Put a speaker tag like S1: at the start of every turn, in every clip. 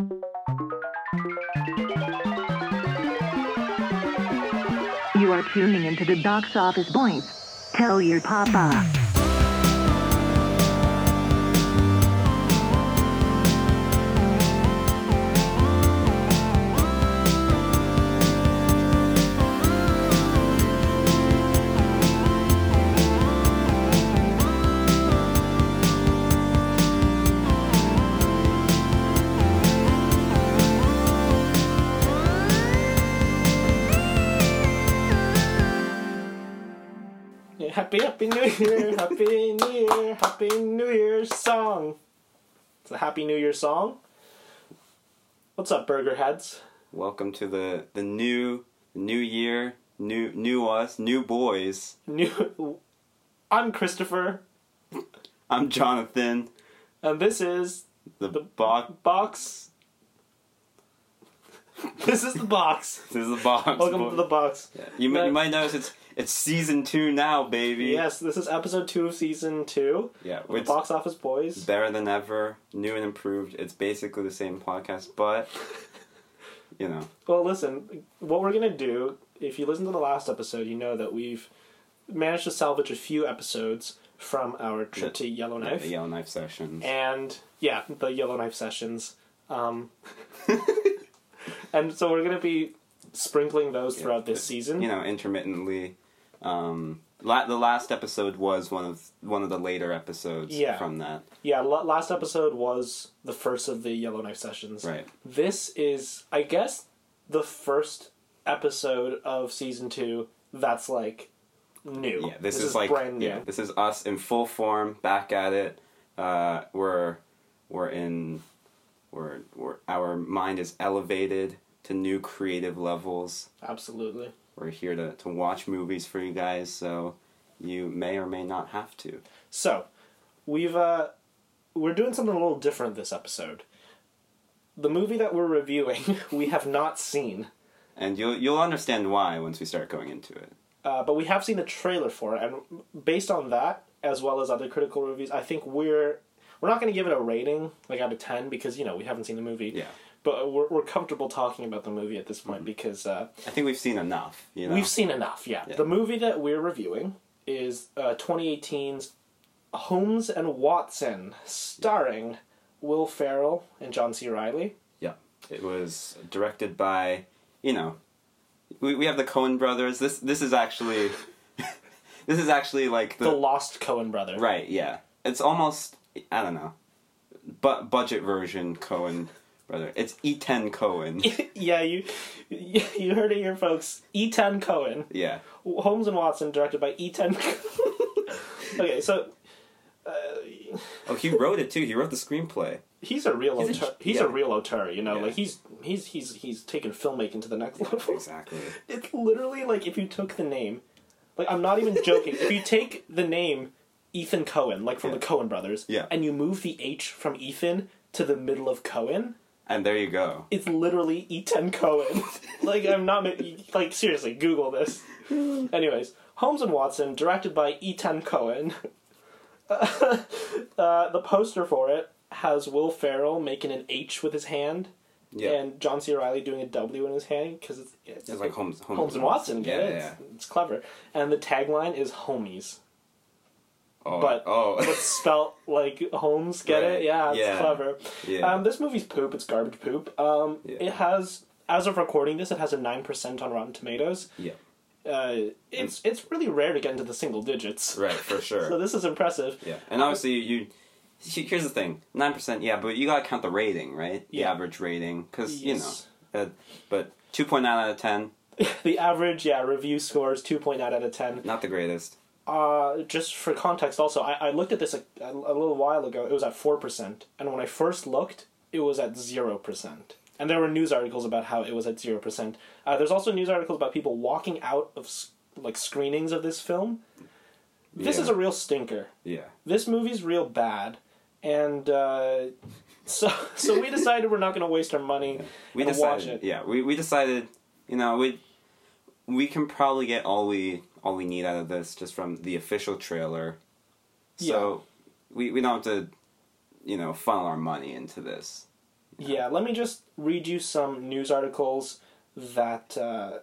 S1: You are tuning into the box office points. Tell your papa.
S2: Happy New Year, Happy New Year, Happy New Year song. It's a Happy New Year song. What's up, Burger Heads?
S3: Welcome to the the new new year, new new us, new boys.
S2: New. I'm Christopher,
S3: I'm Jonathan,
S2: and this is
S3: the,
S2: The-
S3: box.
S2: Box. this is the box.
S3: This is the box.
S2: Welcome
S3: boy.
S2: to the box.
S3: Yeah. You, might- you might notice it's it's season two now, baby.
S2: Yes, this is episode two of season two.
S3: Yeah,
S2: with the Box Office Boys.
S3: better than ever, new and improved. It's basically the same podcast, but you know,
S2: Well, listen, what we're gonna do, if you listen to the last episode, you know that we've managed to salvage a few episodes from our trip to Yellowknife.
S3: the Yellowknife sessions.
S2: and yeah, the Yellowknife sessions. Um, and so we're gonna be sprinkling those
S3: Yeah,
S2: throughout this season.
S3: you know, intermittently. Um, la- the last episode was one of one of the later episodes
S2: Yeah.
S3: from that.
S2: Yeah, la- last episode was the first of the Yellowknife sessions.
S3: Right.
S2: This is, I guess, the first episode of season two that's like new.
S3: Yeah, this, is, like
S2: brand new.
S3: yeah, this is us in full form, back at it. Uh, we're we're in we're, we're our mind is elevated to new creative levels.
S2: Absolutely.
S3: We're here to, to watch movies for you guys, so you may or may not have to.
S2: So, we've uh we're doing something a little different this episode. The movie that we're reviewing, we have not seen,
S3: And you'll you'll understand why once we start going into it.
S2: uh, but we have seen the trailer for it, and based on that, as well as other critical reviews, I think we're we're not going to give it a rating like out of ten because you know we haven't seen the movie.
S3: Yeah.
S2: But we're we're comfortable talking about the movie at this point because uh,
S3: I think we've seen enough. You know,
S2: We've seen enough, yeah.
S3: Yeah.
S2: The movie that we're reviewing is uh, 2018's Holmes and Watson, starring Will Ferrell and John C. Reilly.
S3: Yeah. It was directed by, you know, we, we have the Coen brothers. This this is actually this is actually like
S2: The, Lost Coen brother.
S3: right, yeah. It's almost I don't know. But budget version Coen brother. It's Etan Cohen.
S2: yeah, you you heard it here, folks. Etan Cohen.
S3: yeah.
S2: Holmes and Watson, directed by Etan Okay, so uh,
S3: Oh, he wrote it too. He wrote the screenplay.
S2: he's a real
S3: He's a-
S2: He's
S3: yeah.
S2: a real auteur, you know,
S3: Yeah.
S2: like he's he's he's he's taken filmmaking to the next level.
S3: Exactly.
S2: It's literally like if you took the name, like I'm not even joking. if you take the name Ethan Coen, like from
S3: Yeah.
S2: the Coen brothers,
S3: Yeah.
S2: and you move the H from Ethan to the middle of Coen,
S3: And there you go.
S2: it's literally Etan Cohen. like I'm not like seriously, Google this. Anyways, Holmes and Watson, directed by Etan Cohen. uh, the poster for it has Will Ferrell making an H with his hand.
S3: Yeah.
S2: And John C. Reilly doing a W in his hand because it's, it's,
S3: It's like Holmes Holmes,
S2: Holmes and Watson, get
S3: Yeah,
S2: it?
S3: yeah.
S2: It's, it's clever. And the tagline is homies.
S3: Oh,
S2: But
S3: oh.
S2: but spelt like Holmes, get
S3: Right,
S2: it? Yeah, it's
S3: yeah.
S2: clever.
S3: yeah.
S2: Um, this movie's poop, it's garbage poop. Um,
S3: Yeah.
S2: It has, as of recording this, it has a 9% on Rotten Tomatoes.
S3: yeah.
S2: Uh, it's it's really rare to get into the single digits.
S3: Right, for sure.
S2: So this is impressive.
S3: Yeah, and obviously you. he- Here's the thing: nine percent. Yeah, but you gotta count the rating, right? The
S2: Yeah.
S3: average rating, because
S2: Yes.
S3: you know. Uh, but two point nine out of ten,
S2: the average, yeah, review score is 2.9 out of 10.
S3: not the greatest.
S2: Uh, just for context, also, I, I looked at this a, a, a little while ago. It was at 4%. And when I first looked, it was at 0%. And there were news articles about how it was at 0%. Uh, there's also news articles about people walking out of like screenings of this film. This
S3: Yeah.
S2: is a real stinker.
S3: Yeah,
S2: This movie's real bad. And uh, so so we decided we're not going to waste our money
S3: we
S2: and
S3: decided.
S2: watch it.
S3: Yeah, we we decided. You know, we we can probably get all we all we need out of this just from the official trailer. So we we don't have to, you know, funnel our money into this.
S2: Yeah, let me just read you some news articles that. Uh,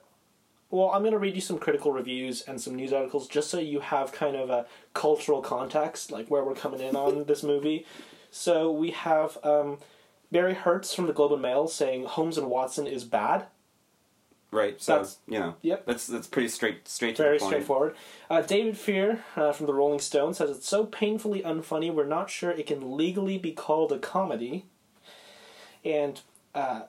S2: well, I'm going to read you some critical reviews and some news articles just so you have kind of a cultural context, like where we're coming in on this movie. So we have um, Barry Hertz from the Globe and Mail saying Holmes and Watson is bad.
S3: Right. So
S2: That's-
S3: you know.
S2: yep.
S3: That's that's pretty straight straight to
S2: Very straightforward. Uh, David Fear uh, from the Rolling Stone says it's so painfully unfunny we're not sure it can legally be called a comedy. And uh,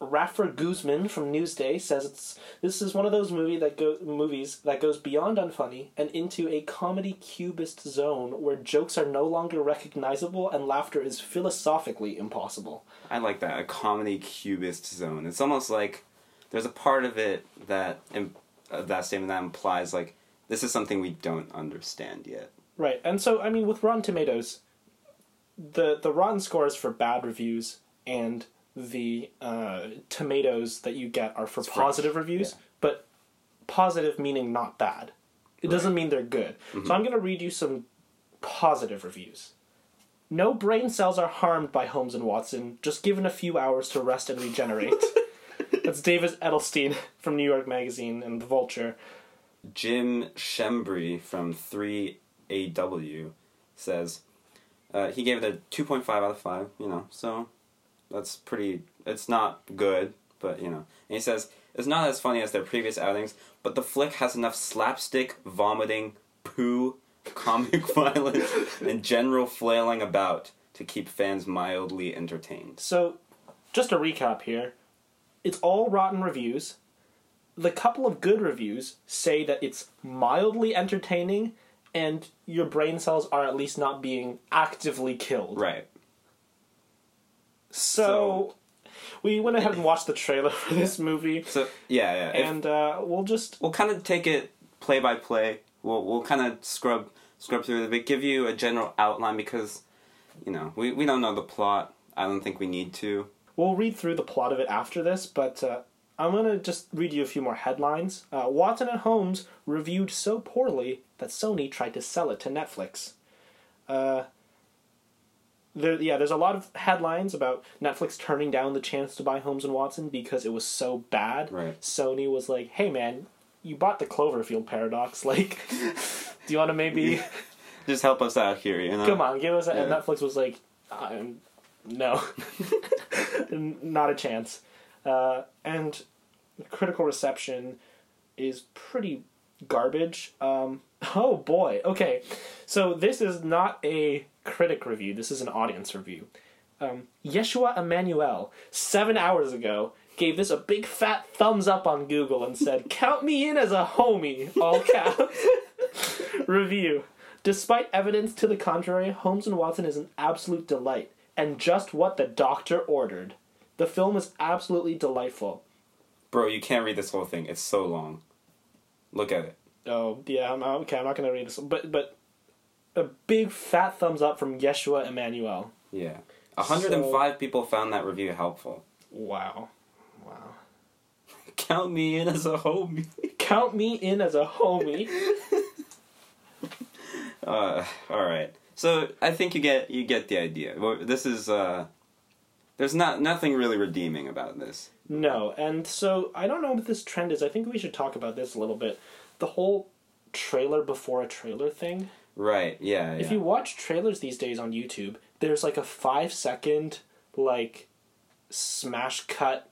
S2: Rafer Guzman from Newsday says it's this is one of those movie that go, movies that goes beyond unfunny and into a comedy cubist zone where jokes are no longer recognizable and laughter is philosophically impossible.
S3: I like that a comedy cubist zone. It's almost like there's a part of it that of that statement that implies like this is something we don't understand yet.
S2: Right, and so I mean, with Rotten Tomatoes, the the Rotten scores for bad reviews and the uh, tomatoes that you get are for
S3: It's
S2: positive reviews,
S3: yeah.
S2: but positive meaning not bad. It doesn't mean they're good.
S3: Mm-hmm.
S2: So I'm going to read you some positive reviews. No brain cells are harmed by Holmes and Watson, just given a few hours to rest and regenerate. That's David Edelstein from New York Magazine and The Vulture.
S3: Jim Schembri from 3AW says uh, he gave it a 2.5 out of 5, you know, so that's pretty. It's not good, but, you know. And he says it's not as funny as their previous outings, but the flick has enough slapstick, vomiting, poo, comic violence, and general flailing about to keep fans mildly entertained.
S2: So, just a recap here. It's all rotten reviews. The couple of good reviews say that it's mildly entertaining and your brain cells are at least not being actively killed.
S3: Right.
S2: So, we went ahead and watched the trailer for this movie
S3: So, yeah, yeah. If-
S2: and uh, we'll just
S3: we'll kind of take it play by play. We'll we'll kind of scrub scrub through it a bit, give you a general outline because you know we we don't know the plot. I don't think we need to.
S2: We'll read through the plot of it after this, but uh, I'm going to just read you a few more headlines. Uh, Watson and Holmes reviewed so poorly that Sony tried to sell it to Netflix. Uh, there, yeah, there's a lot of headlines about Netflix turning down the chance to buy Holmes and Watson because it was so bad.
S3: Right.
S2: Sony was like, "Hey, man, you bought the Cloverfield paradox. Like, do you want to maybe
S3: Just help us out here, you know.
S2: come on, give us?" A, And Netflix was like, "No, not a chance." Uh, and critical reception is pretty garbage. Um, oh boy. Okay, so this is not a critic review. This is an audience review. Um, Yeshua Emmanuel seven hours ago gave this a big fat thumbs up on Google and said, "Count me in as a homie." All caps. review. Despite evidence to the contrary, Holmes and Watson is an absolute delight and just what the doctor ordered. The film is absolutely delightful.
S3: Bro, you can't read this whole thing. It's so long. Look at it.
S2: Oh yeah, I'm okay. I'm not gonna read this, but but a big fat thumbs up from Yeshua Emmanuel.
S3: Yeah. 105 people found that review helpful.
S2: Wow, wow.
S3: Count me in as a homie.
S2: Count me in as a homie.
S3: Uh, all right. So I think you get you get the idea. This is uh, there's not nothing really redeeming about this.
S2: No, and so I don't know what this trend is. I think we should talk about this a little bit. The whole trailer before a trailer thing.
S3: Right? Yeah.
S2: If
S3: yeah.
S2: you watch trailers these days on YouTube, there's like a five second like smash cut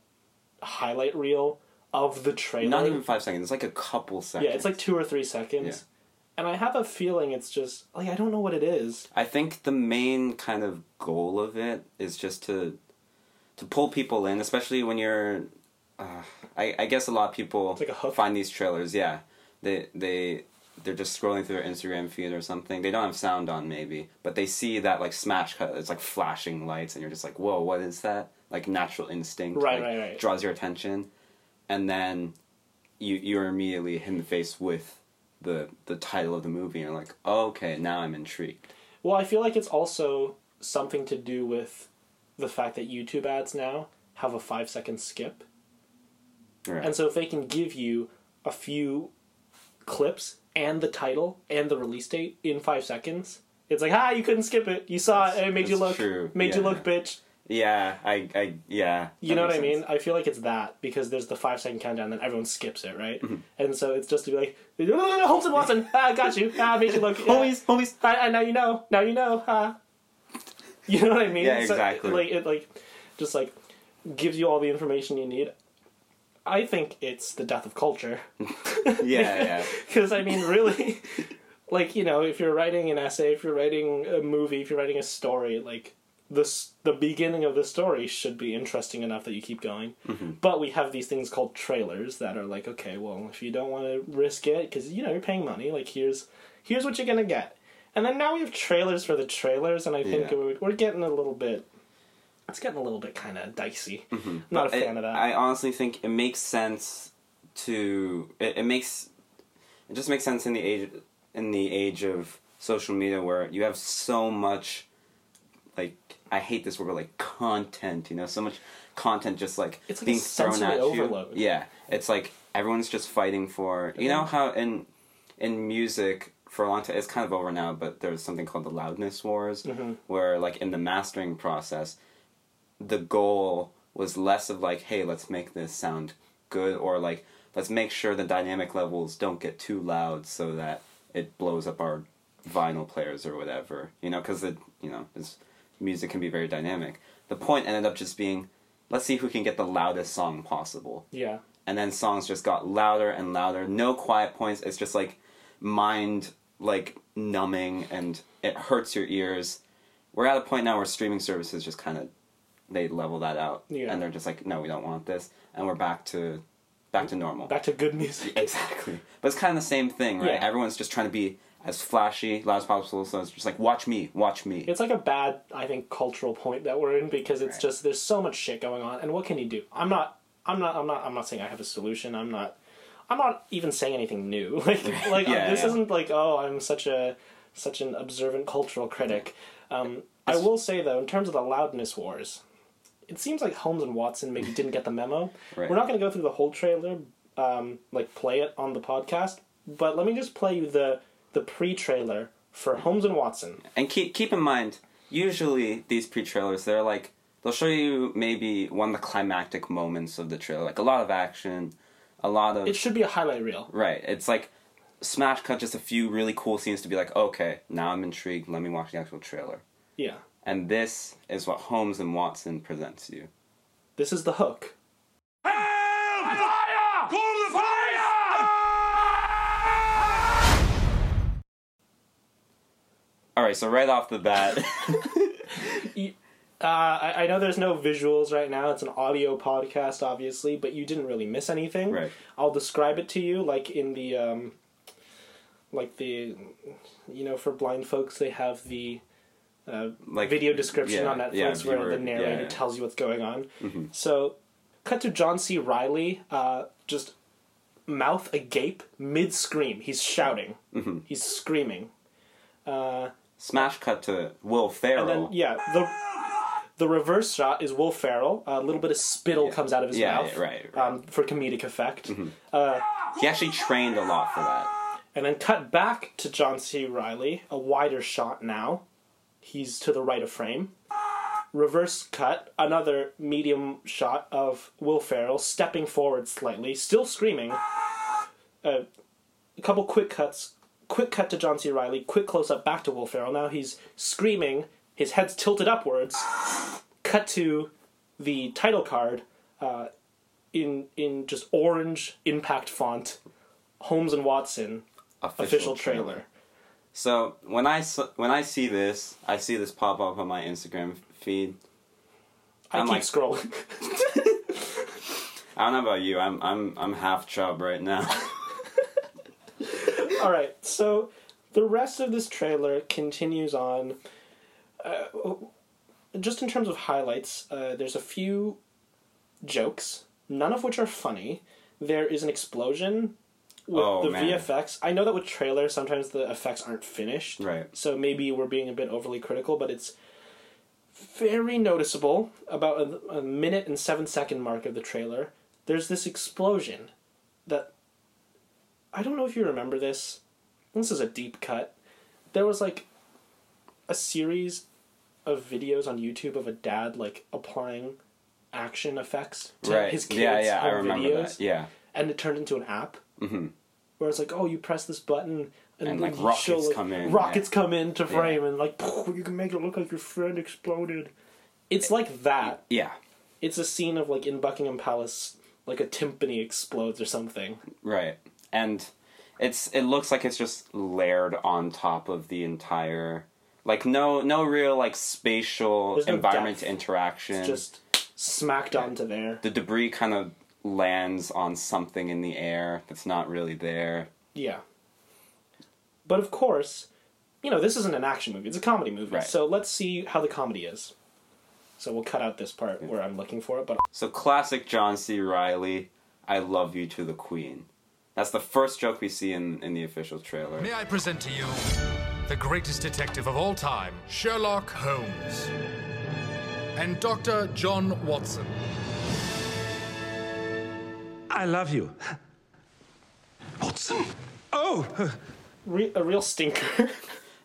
S2: highlight reel of the trailer.
S3: Not even five seconds. It's like a couple seconds.
S2: Yeah, it's like two or three seconds.
S3: Yeah.
S2: And I have a feeling it's just like I don't know what it is.
S3: I think the main kind of goal of it is just to to pull people in, especially when you're. Uh, I I guess a lot of people
S2: like
S3: find these trailers. Yeah, they they they're just scrolling through their Instagram feed or something. They don't have sound on maybe, but they see that like smash cut. It's like flashing lights, and you're just like, whoa, what is that? Like natural instinct.
S2: Right,
S3: like,
S2: right, right.
S3: Draws your attention, and then you you're immediately hit in the face with the the title of the movie. And you're like, oh, okay, now I'm intrigued.
S2: Well, I feel like it's also something to do with the fact that YouTube ads now have a five second skip.
S3: Right.
S2: And so if they can give you a few clips and the title and the release date in five seconds, it's like, ah, you couldn't skip it. You saw it it made you look
S3: true.
S2: made you look bitch.
S3: Yeah, I, I, yeah.
S2: You know what I mean? I feel like it's that because there's the five second countdown, then everyone skips it, right?
S3: Mm-hmm.
S2: And so it's just to be like, Holmes and Watson, ah, got you, ah, made you look, yeah.
S3: Homies, homies.
S2: I, I now you know, now you know, ah. You know what I mean?
S3: Yeah,
S2: So,
S3: exactly.
S2: like it, like, just like gives you all the information you need. I think it's the death of culture.
S3: Yeah, yeah.
S2: Because I mean, really, like you know, if you're writing an essay, if you're writing a movie, if you're writing a story, like this, the beginning of the story should be interesting enough that you keep going. Mm-hmm. But we have these things called trailers that are like, okay, well, if you don't want to risk it, because you know you're paying money, like here's here's what you're gonna get. And then now we have trailers for the trailers, and I think
S3: Yeah.
S2: we're, we're getting a little bit. It's getting a little bit kind of dicey. Mm-hmm. I'm not a fan
S3: it-
S2: of that.
S3: I honestly think it makes sense to it, it makes it just makes sense in the age in the age of social media where you have so much like I hate this word but like content, you know, so much content just like
S2: It's like
S3: being thrown at
S2: overload.
S3: you. Yeah. It's like everyone's just fighting for you know how in in music for a long time it's kind of over now, but there's something called the loudness wars
S2: Mm-hmm.
S3: where like in the mastering process the goal was less of like, hey, let's make this sound good, or like, let's make sure the dynamic levels don't get too loud so that it blows up our vinyl players or whatever. You know, because it, you know, music can be very dynamic. The point ended up just being, let's see who can get the loudest song possible.
S2: yeah.
S3: And then songs just got louder and louder. No quiet points. It's just like mind like numbing and it hurts your ears. We're at a point now where streaming services just kind of they level that out
S2: Yeah.
S3: and they're just like no we don't want this and we're back to back to normal.
S2: Back to good music.
S3: exactly. But it's kind of the same thing, right?
S2: Yeah.
S3: Everyone's just trying to be as flashy, loud as possible so it's just like watch me, watch me.
S2: It's like a bad, I think, cultural point that we're in because it's
S3: Right.
S2: just there's so much shit going on, and what can you do? I'm not, I'm not, I'm not, I'm not saying I have a solution. I'm not, I'm not even saying anything new. Like, like
S3: Yeah,
S2: this
S3: yeah.
S2: isn't like oh, I'm such a, such an observant cultural critic. Um, I will say though, in terms of the loudness wars, it seems like Holmes and Watson maybe didn't get the memo.
S3: Right.
S2: We're not going to go through the whole trailer, um, like play it on the podcast, but let me just play you the the pre-trailer for Holmes and Watson.
S3: And keep keep in mind, usually these pre-trailers, they're like they'll show you maybe one of the climactic moments of the trailer, like a lot of action, a lot of
S2: It should be a highlight reel.
S3: right. It's like smash cut, just a few really cool scenes to be like, okay, now I'm intrigued. Let me watch the actual trailer.
S2: Yeah.
S3: And this is what Holmes and Watson presents you.
S2: This is the hook.
S3: All right, so right off the bat,
S2: Uh, I, I know there's no visuals right now. It's an audio podcast, obviously, but you didn't really miss anything.
S3: Right.
S2: I'll describe it to you like in the, um, like the, you know, for blind folks, they have the uh,
S3: like
S2: video description
S3: yeah,
S2: on Netflix
S3: yeah,
S2: where the narrator
S3: yeah,
S2: tells you what's going on.
S3: Mm-hmm.
S2: So, cut to John C. Reilly, uh, just mouth agape, mid scream. He's shouting.
S3: Mm-hmm.
S2: He's screaming. Uh,
S3: smash cut to Will Ferrell.
S2: and then yeah, the the reverse shot is Will Ferrell. A little bit of spittle comes out of his
S3: Yeah,
S2: mouth,
S3: yeah, right, right.
S2: Um, for comedic effect.
S3: he actually trained a lot for that.
S2: And then cut back to John C. Reilly, a wider shot now. He's to the right of frame. Reverse cut, another medium shot of Will Ferrell stepping forward slightly, still screaming. Uh, a couple quick cuts. Quick cut to John C. Reilly, quick close up back to Will Ferrell. Now he's screaming, his head's tilted upwards. Cut to the title card uh, in in just orange impact font. Holmes and Watson
S3: Official,
S2: official trailer.
S3: So when I when I see this, I see this pop up on my Instagram feed.
S2: I
S3: I'm
S2: keep
S3: like-
S2: scrolling.
S3: I don't know about you. I'm I'm I'm half chub right now.
S2: All right, so the rest of this trailer continues on. Uh, just in terms of highlights, uh, there's a few jokes, none of which are funny. There is an explosion with
S3: Oh,
S2: the
S3: man.
S2: VFX. I know that with trailers, sometimes the effects aren't finished.
S3: Right.
S2: So maybe we're being a bit overly critical, but it's very noticeable. About a, a minute and seven second mark of the trailer, there's this explosion that I don't know if you remember this. This is a deep cut. There was like a series of videos on YouTube of a dad like applying action effects to
S3: right.
S2: his kids'
S3: yeah, yeah,
S2: home
S3: remember
S2: videos,
S3: that. Yeah.
S2: and it turned into an app
S3: hmm
S2: where it's like, oh, you press this button. And,
S3: And, like, rockets
S2: show, like,
S3: come in,
S2: Rockets come into frame, and like you can make it look like your friend exploded. It's like that.
S3: Yeah.
S2: It's a scene of like in Buckingham Palace, like a timpani explodes or something.
S3: Right. And it's it looks like it's just layered on top of the entire like no no real like spatial
S2: There's no
S3: environment
S2: depth.
S3: interaction.
S2: It's just smacked onto there.
S3: the debris kind of lands on something in the air that's not really there.
S2: Yeah. But of course, you know, this isn't an action movie, it's a comedy movie.
S3: Right.
S2: So let's see how the comedy is. So we'll cut out this part where I'm looking for it, but
S3: So classic John C. Reilly, I love you to the Queen. That's the first joke we see in, in the official trailer.
S4: May I present to you the greatest detective of all time, Sherlock Holmes, and Dr. John Watson.
S5: I love you. Watson. Oh,
S2: re- a real stinker.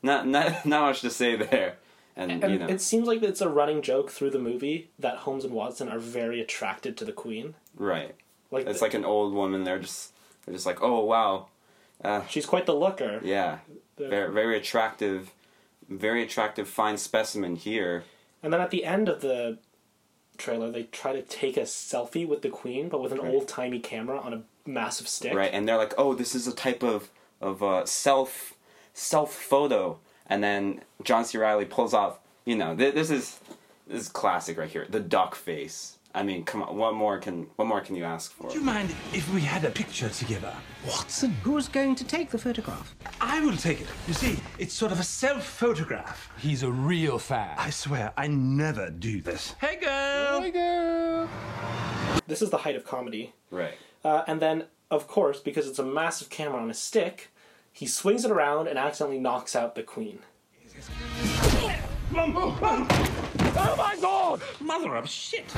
S3: Not not not much to say there. And,
S2: and
S3: you know
S2: it seems like it's a running joke through the movie that Holmes and Watson are very attracted to the Queen.
S3: right.
S2: Like
S3: It's
S2: the-
S3: like an old woman, they're just they're just like, Oh wow.
S2: Uh, she's quite the looker.
S3: Yeah. Very very attractive very attractive fine specimen here.
S2: And then at the end of the trailer, they try to take a selfie with the Queen, but with an
S3: Right.
S2: old timey camera on a massive stick.
S3: Right, and they're like, "Oh, this is a type of of uh, self self photo," and then John C. Reilly pulls off. You know, th- this is this is classic right here. The duck face. I mean, come on, what more can what more can you ask for?
S5: do you mind if we had a picture together? Watson.
S6: Who's going to take the photograph?
S5: I will take it. You see, it's sort of a self photograph.
S4: He's a real fan.
S5: I swear, I never do this. Hey girl! Hey, girl.
S2: This is the height of comedy.
S3: Right.
S2: Uh, and then, of course, because it's a massive camera on a stick, he swings it around and accidentally knocks out the Queen.
S5: Mother of shit.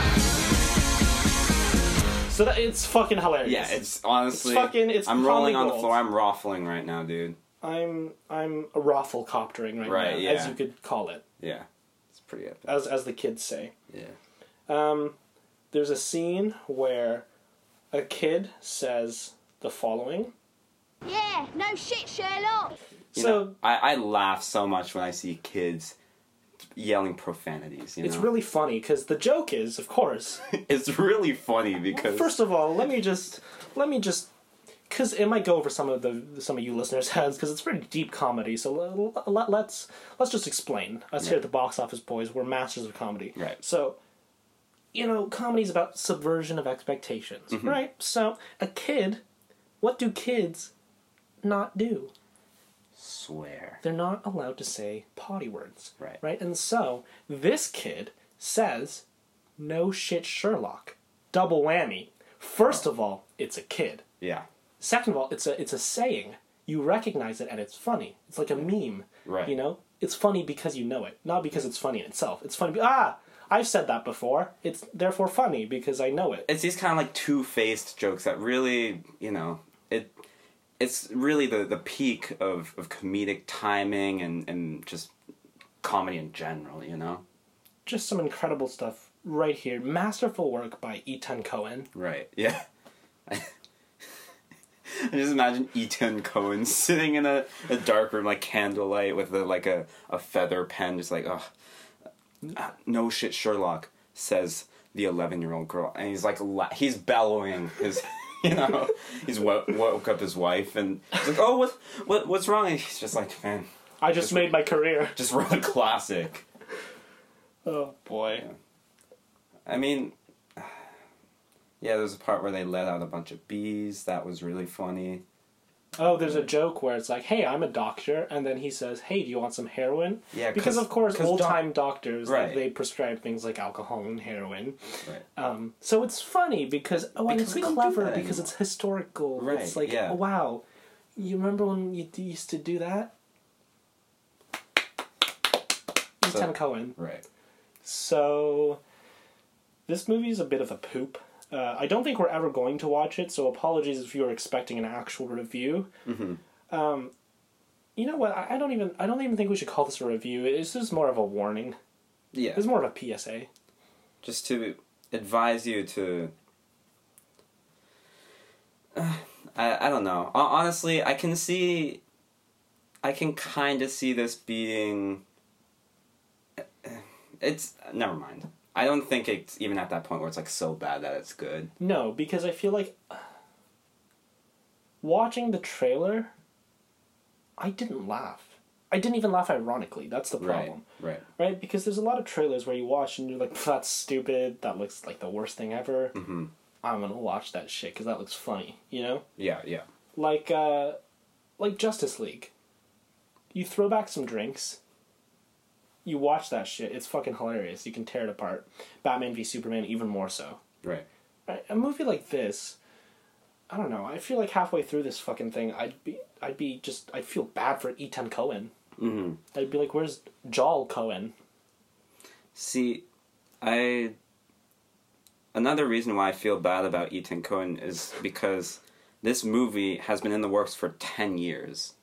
S2: So that, it's fucking hilarious.
S3: Yeah, it's honestly.
S2: It's fucking- it's
S3: I'm rolling
S2: comedy
S3: on the floor. I'm raffling right now, dude.
S2: I'm I'm a raffle coptering right,
S3: Right,
S2: now,
S3: yeah.
S2: as you could call it,
S3: Yeah, it's pretty epic.
S2: as as the kids say.
S3: Yeah.
S2: Um, there's a scene where a kid says the following.
S7: Yeah, no shit, Sherlock.
S3: You
S2: so
S3: know, I, I laugh so much when I see kids yelling profanities. You
S2: it's really funny because the joke is, of course.
S3: it's really funny because
S2: First of all, let me just let me just because it might go over some of the some of you listeners' heads because it's pretty deep comedy. So l- l- let's let's just explain. Us here at the box office boys, we're masters of comedy.
S3: Right.
S2: So, you know, comedy's about subversion of expectations,
S3: Mm-hmm.
S2: right? So, a kid, what do kids not do?
S3: Swear.
S2: They're not allowed to say potty words.
S3: Right.
S2: Right? And so, this kid says, no shit, Sherlock. Double whammy. First of all, it's a kid.
S3: Yeah.
S2: Second of all, it's a it's a saying. You recognize it and it's funny. It's like a meme.
S3: Right.
S2: You know? It's funny because you know it, not because it's funny in itself. It's funny. be- Ah, I've said that before. It's therefore funny because I know it.
S3: it's these kind of like two-faced jokes that really you know it it's really the the peak of of comedic timing and and just comedy in general you know
S2: Just some incredible stuff right here. Masterful work by Etan Cohen.
S3: right yeah I, just imagine Etan Cohen sitting in a, a dark room like candlelight with a, like a, a feather pen just like oh no shit Sherlock says the 11 year old girl and he's like la- he's bellowing his you know? He's wo- woke up his wife and he's like oh what what what's wrong? And he's just like man
S2: I just made my career.
S3: just wrote a classic.
S2: Oh. Boy.
S3: I mean yeah there's a part where they let out a bunch of bees. That was really funny
S2: Oh, there's a joke where it's like, "Hey, I'm a doctor," and then he says, "Hey, do you want some heroin?"
S3: Yeah,
S2: because
S3: 'cause-
S2: of course, old
S3: doc-
S2: time doctors like, they prescribe things like alcohol and heroin.
S3: right
S2: Um, so it's funny because oh, and
S3: Because
S2: it's
S3: we don't do
S2: clever because it's historical.
S3: Right,
S2: It's like,
S3: yeah.
S2: wow, you remember when you d- used to do that?
S3: So-
S2: Etan Cohen.
S3: right
S2: So this movie is a bit of a poop. Uh, I don't think we're ever going to watch it, so apologies if you were expecting an actual review. Mm-hmm. Um, you know what? I, I don't even I don't even think we should call this a review. This is more of a warning.
S3: Yeah.
S2: It's more of a PSA.
S3: just to advise you to Uh, I, I don't know honestly i can see i can kind of see this being it's never mind i don't think it's even at that point where it's like so bad that it's good
S2: No, because I feel like watching the trailer, I didn't laugh. I didn't even laugh ironically. That's the problem.
S3: right
S2: Right? Because there's a lot of trailers where you watch and you're like, that's stupid. That looks like the worst thing ever.
S3: mm-hmm.
S2: I'm gonna watch that shit because that looks funny. You know?
S3: yeah yeah
S2: Like, uh, like Justice League. You throw back some drinks. You watch that shit. It's fucking hilarious. You can tear it apart. Batman v Superman, even more so.
S3: right
S2: a movie like this, I don't know. I feel like halfway through this fucking thing, I'd be, I'd be just, I'd feel bad for Etan Cohen.
S3: mm-hmm.
S2: I'd be like, "Where's Joel Coen?"
S3: See, I. Another reason why I feel bad about Etan Cohen is because this movie has been in the works for 10 years.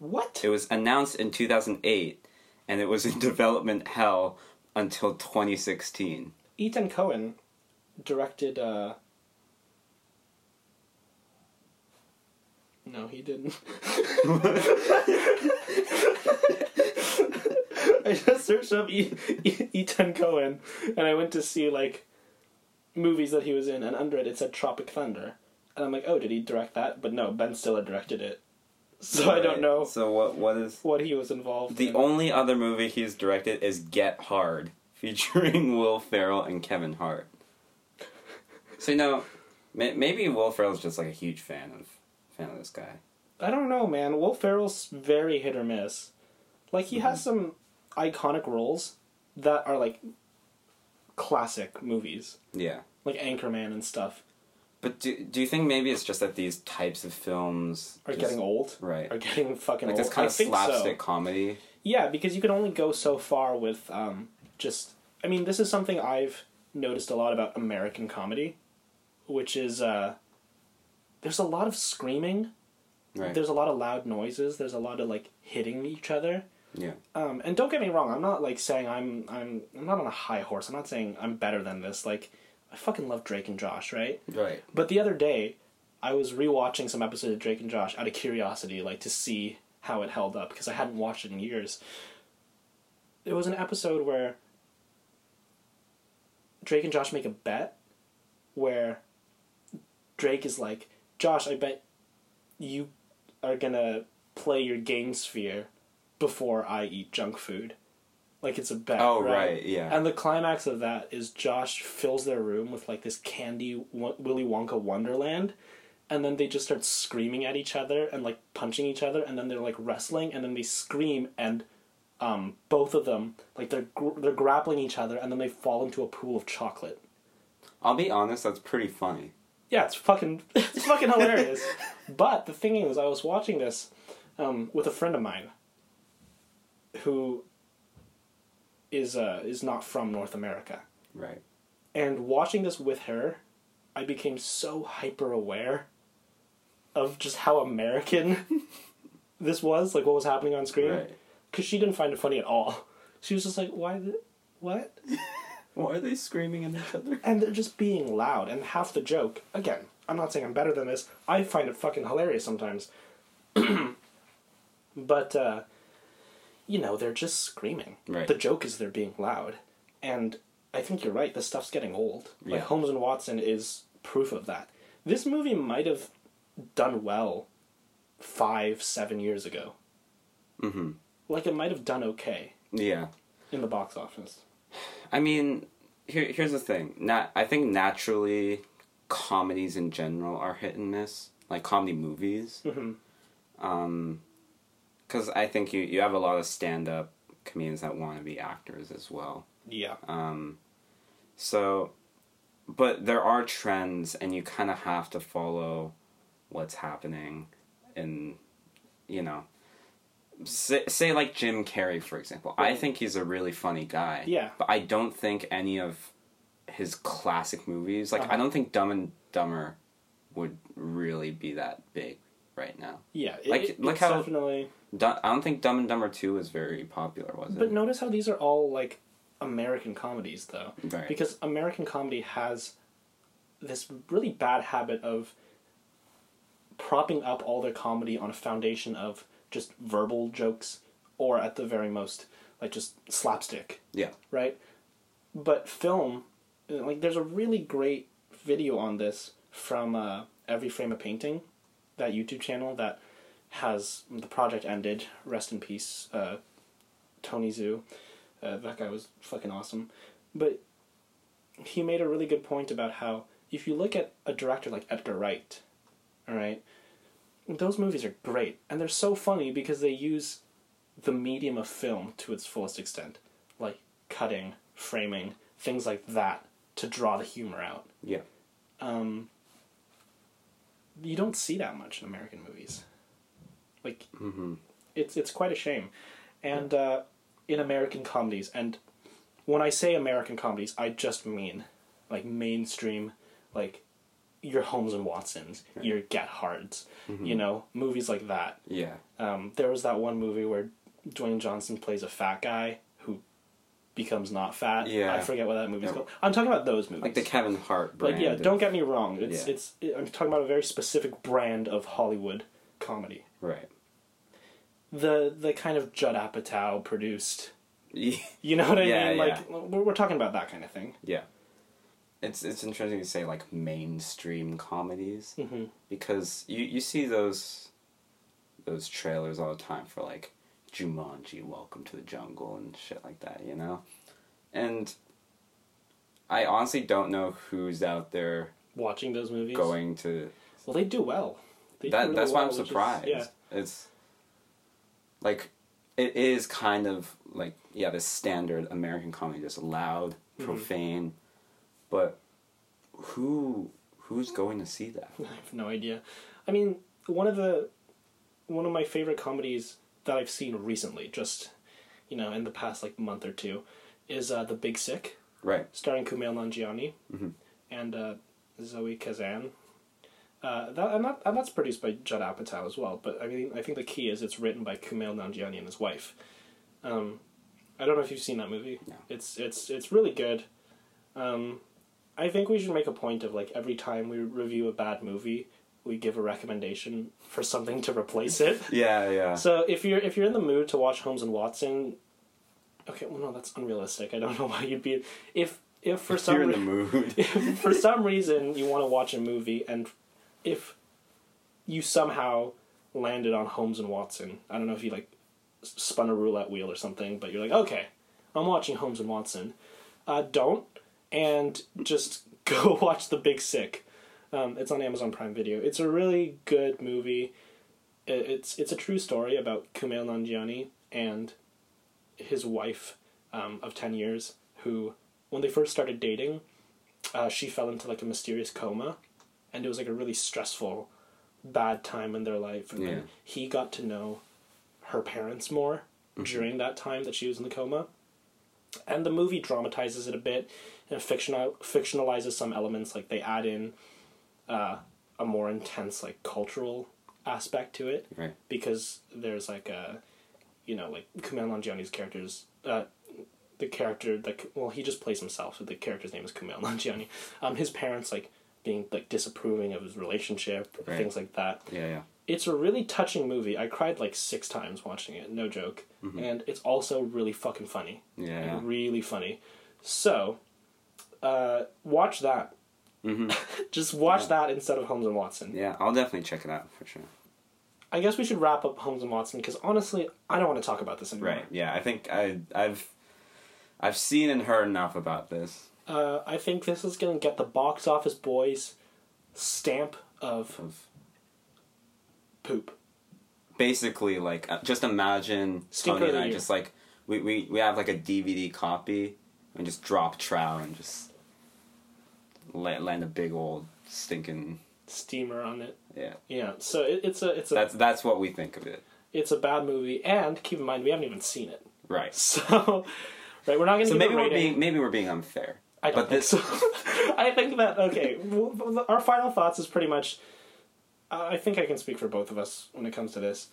S2: What?
S3: It was announced in 2008, and it was in development hell until 2016.
S2: Etan Cohen directed. uh No, he didn't. I just searched up e- e- Etan Cohen, and I went to see like movies that he was in, and under it it said Tropic Thunder, and I'm like, oh, did he direct that? But no, Ben Stiller directed it, so I don't know
S3: So, what what is.
S2: what he was involved.
S3: The
S2: in.
S3: only other movie he's directed is Get Hard, featuring Will Ferrell and Kevin Hart. So, you know, may- maybe Will Ferrell's just like a huge fan of fan of this guy.
S2: I don't know, man. Will Ferrell's very hit or miss. Like he has mm-hmm. some iconic roles that are like classic movies,
S3: Yeah.
S2: like Anchorman and stuff,
S3: But do, do you think maybe it's just that these types of films
S2: are
S3: just-
S2: getting old.
S3: right.
S2: Are getting fucking
S3: like
S2: old.
S3: this kind
S2: I
S3: of slapstick
S2: So.
S3: comedy?
S2: Yeah, because you can only go so far with um, just. I mean, this is something I've noticed a lot about American comedy, which is uh, there's a lot of screaming.
S3: Right.
S2: There's a lot of loud noises. There's a lot of like hitting each other.
S3: yeah.
S2: Um, and don't get me wrong, I'm not like saying I'm I'm I'm not on a high horse. I'm not saying I'm better than this. Like I fucking love Drake and Josh, right?
S3: Right.
S2: But the other day, I was rewatching some episodes of Drake and Josh out of curiosity, like to see how it held up because I hadn't watched it in years. There was an episode where Drake and Josh make a bet where Drake is like, "Josh, I bet you are gonna play your game sphere before I eat junk food." Like it's a bet.
S3: Oh, right, yeah.
S2: And the climax of that is Josh fills their room with like this candy Willy Wonka Wonderland, and then they just start screaming at each other and like punching each other, and then they're like wrestling, and then they scream, and um, both of them like they're gr- they're grappling each other, and then they fall into a pool of chocolate.
S3: I'll be honest, that's pretty funny.
S2: Yeah, it's fucking it's fucking hilarious. But the thing is, I was watching this um, with a friend of mine who is uh, is not from North America.
S3: Right.
S2: And watching this with her, I became so hyper aware of just how American this was, like what was happening on screen.
S3: Right.
S2: Because she didn't find it funny at all. She was just like, "Why? The, what?"
S3: Why are they screaming at each other?
S2: and they're just being loud. And half the joke, again, I'm not saying I'm better than this. I find it fucking hilarious sometimes. but, uh, you know, they're just screaming.
S3: Right.
S2: The joke is they're being loud. And I think you're right, this stuff's getting old. Like, Holmes and Watson is proof of that. This movie might have done well five, seven years ago.
S3: Mm-hmm.
S2: Like, it might have done okay
S3: Yeah.
S2: in the box office.
S3: I mean, here here's the thing. Not I think naturally comedies in general are hit and miss, like comedy movies.
S2: hmm
S3: Um, because I think you you have a lot of stand up comedians that want to be actors as well.
S2: Yeah.
S3: Um, so, but there are trends, and you kind of have to follow what's happening, and you know, say, say like Jim Carrey for example. I think he's a really funny guy.
S2: Yeah.
S3: but I don't think any of his classic movies, like
S2: Uh-huh.
S3: I don't think Dumb and Dumber, would really be that big right now.
S2: Yeah. It,
S3: Like-
S2: it-
S3: how-
S2: definitely.
S3: I don't think Dumb and Dumber Two was very popular, was it?
S2: But notice how these are all like American comedies though,
S3: Right.
S2: because American comedy has this really bad habit of propping up all their comedy on a foundation of just verbal jokes or at the very most like just slapstick
S3: Yeah.
S2: right? But film, like, there's a really great video on this from uh, Every Frame a Painting, that YouTube channel that has the project ended. Rest in peace, uh, Tony Zhou. Uh, that guy was fucking awesome. But he made a really good point about how if you look at a director like Edgar Wright, all right, those movies are great and they're so funny because they use the medium of film to its fullest extent, like cutting, framing, things like that to draw the humor out.
S3: Yeah.
S2: Um, you don't see that much in American movies. Like, it's it's quite a shame, and uh, in American comedies, and when I say American comedies, I just mean like mainstream, like your Holmes and Watsons, your Get Hards, you know, movies like that.
S3: Yeah.
S2: Um, there was that one movie where Dwayne Johnson plays a fat guy becomes not fat.
S3: Yeah.
S2: I forget what that movie's
S3: Yeah.
S2: called. I'm talking about those movies.
S3: Like the Kevin Hart
S2: Like yeah,
S3: of-
S2: don't get me wrong. It's
S3: Yeah.
S2: it's I'm talking about a very specific brand of Hollywood comedy.
S3: Right.
S2: The the kind of Judd Apatow produced. You know what I
S3: Yeah,
S2: mean?
S3: yeah.
S2: Like we're, we're talking about that kind of thing.
S3: Yeah. It's it's interesting to say like mainstream comedies
S2: hmm
S3: because you you see those those trailers all the time for like Jumanji, Welcome to the Jungle and shit like that, you know? And I honestly don't know who's out there
S2: Watching those movies.
S3: going to
S2: Well, they do well. They do
S3: that
S2: really
S3: that's why I'm
S2: well, is-
S3: surprised.
S2: yeah.
S3: It's like it is kind of like yeah, this standard American comedy, just loud,
S2: Mm-hmm.
S3: profane, but who who's going to see that?
S2: I have no idea. I mean, one of the one of my favorite comedies that I've seen recently, just you know, in the past like month or two, is uh, The Big Sick,
S3: Right.
S2: starring Kumail Nanjiani
S3: Mhm.
S2: and uh, Zoe Kazan. Uh, that and, that and that's produced by Judd Apatow as well. But I mean, I think the key is it's written by Kumail Nanjiani and his wife. Um, I don't know if you've seen that movie.
S3: No.
S2: It's it's it's really good. Um, I think we should make a point of like every time we review a bad movie, we give a recommendation for something to replace it.
S3: Yeah, yeah.
S2: So if you're if you're in the mood to watch Holmes and Watson, okay, well no, that's unrealistic. I don't know why you'd be if if for
S3: If
S2: some
S3: you're in
S2: re-
S3: the mood.
S2: if for some reason you want to watch a movie and if you somehow landed on Holmes and Watson, I don't know if you like spun a roulette wheel or something, but you're like, okay, I'm watching Holmes and Watson. Uh, don't and just go watch The Big Sick. Um, it's on Amazon Prime Video. It's a really good movie. It's it's a true story about Kumail Nanjiani and his wife um, of ten years, who when they first started dating, uh, she fell into like a mysterious coma, and it was like a really stressful, bad time in their life. And
S3: Yeah.
S2: then he got to know her parents more during that time that she was in the coma. And the movie dramatizes it a bit and fictional fictionalizes some elements. Like they add in uh, a more intense like cultural aspect to it
S3: Right.
S2: because there's like a, you know, like Kumail Nanjiani's characters. Uh, the character that well he just plays himself. So the character's name is Kumail Nanjiani. Um, his parents like being like disapproving of his relationship,
S3: Right.
S2: things like that.
S3: Yeah, yeah.
S2: It's a really touching movie. I cried like six times watching it, no joke. And it's also really fucking funny.
S3: Mm-hmm. Yeah, yeah.
S2: really funny. So, uh, watch that.
S3: Mhm.
S2: Just watch that instead of Holmes and Watson.
S3: Yeah, I'll definitely check it out for sure.
S2: I guess we should wrap up Holmes and Watson because honestly, I don't want to talk about this anymore.
S3: Right. Yeah, I think I I've I've seen and heard enough about this.
S2: Uh, I think this is gonna get the box office boys stamp of
S3: Of
S2: poop.
S3: basically like uh, just imagine
S2: Stinker
S3: Tony and I
S2: year.
S3: just like we, we we have like a DVD copy and just drop trow and just land a big old stinking
S2: Steamer on it.
S3: yeah.
S2: Yeah. So it, it's a it's a
S3: That's that's what we think of it.
S2: it's a bad movie, and keep in mind we haven't even seen it.
S3: Right.
S2: So, right, we're not gonna.
S3: So maybe we're being maybe we're being unfair.
S2: I don't
S3: but
S2: think
S3: this
S2: so. I think that okay. Our final thoughts is pretty much. I think I can speak for both of us when it comes to this.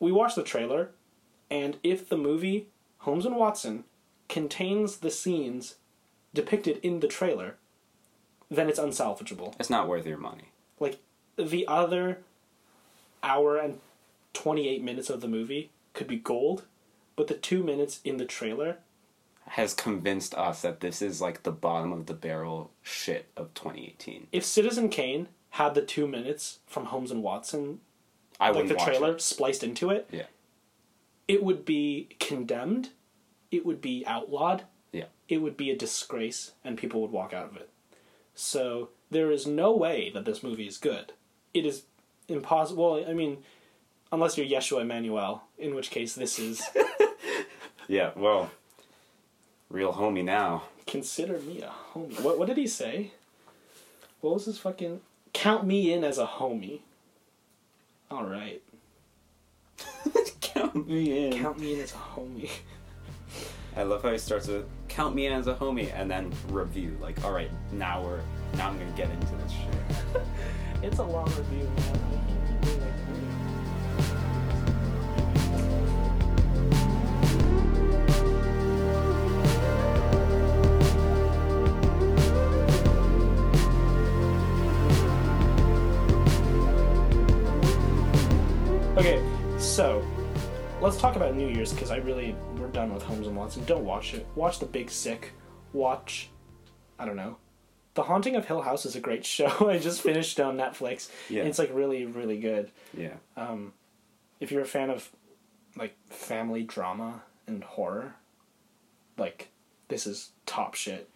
S2: We watched the trailer, and if the movie Holmes and Watson contains the scenes depicted in the trailer, then it's unsalvageable.
S3: It's not worth your money.
S2: Like the other hour and 28 minutes of the movie could be gold, but the 2 minutes in the trailer
S3: Has convinced us that this is like the bottom of the barrel shit of 2018.
S2: if Citizen Kane had the 2 minutes from Holmes and Watson
S3: I
S2: like the trailer spliced into it,
S3: Yeah.
S2: it would be condemned, it would be outlawed,
S3: Yeah.
S2: it would be a disgrace, and people would walk out of it. So there is no way that this movie is good. It is impossible. Well, I mean, unless you're Yeshua Emmanuel, in which case this is
S3: Yeah, well, real homie now.
S2: consider me a homie. What what did he say? What was his fucking count me in as a homie? All right,
S3: Count me in.
S2: count me in as a homie.
S3: I love how he starts with count me in as a homie and then review. Like, all right, now we're now I'm gonna get into this shit.
S2: It's a long review, man. Let's talk about New Year's because I really we're done with Holmes and Watson. Don't watch it. Watch The Big Sick. Watch, I don't know, The Haunting of Hill House is a great show. I just finished on Netflix.
S3: Yeah.
S2: It's like really, really good.
S3: Yeah.
S2: Um, If you're a fan of like family drama and horror, like this is top shit.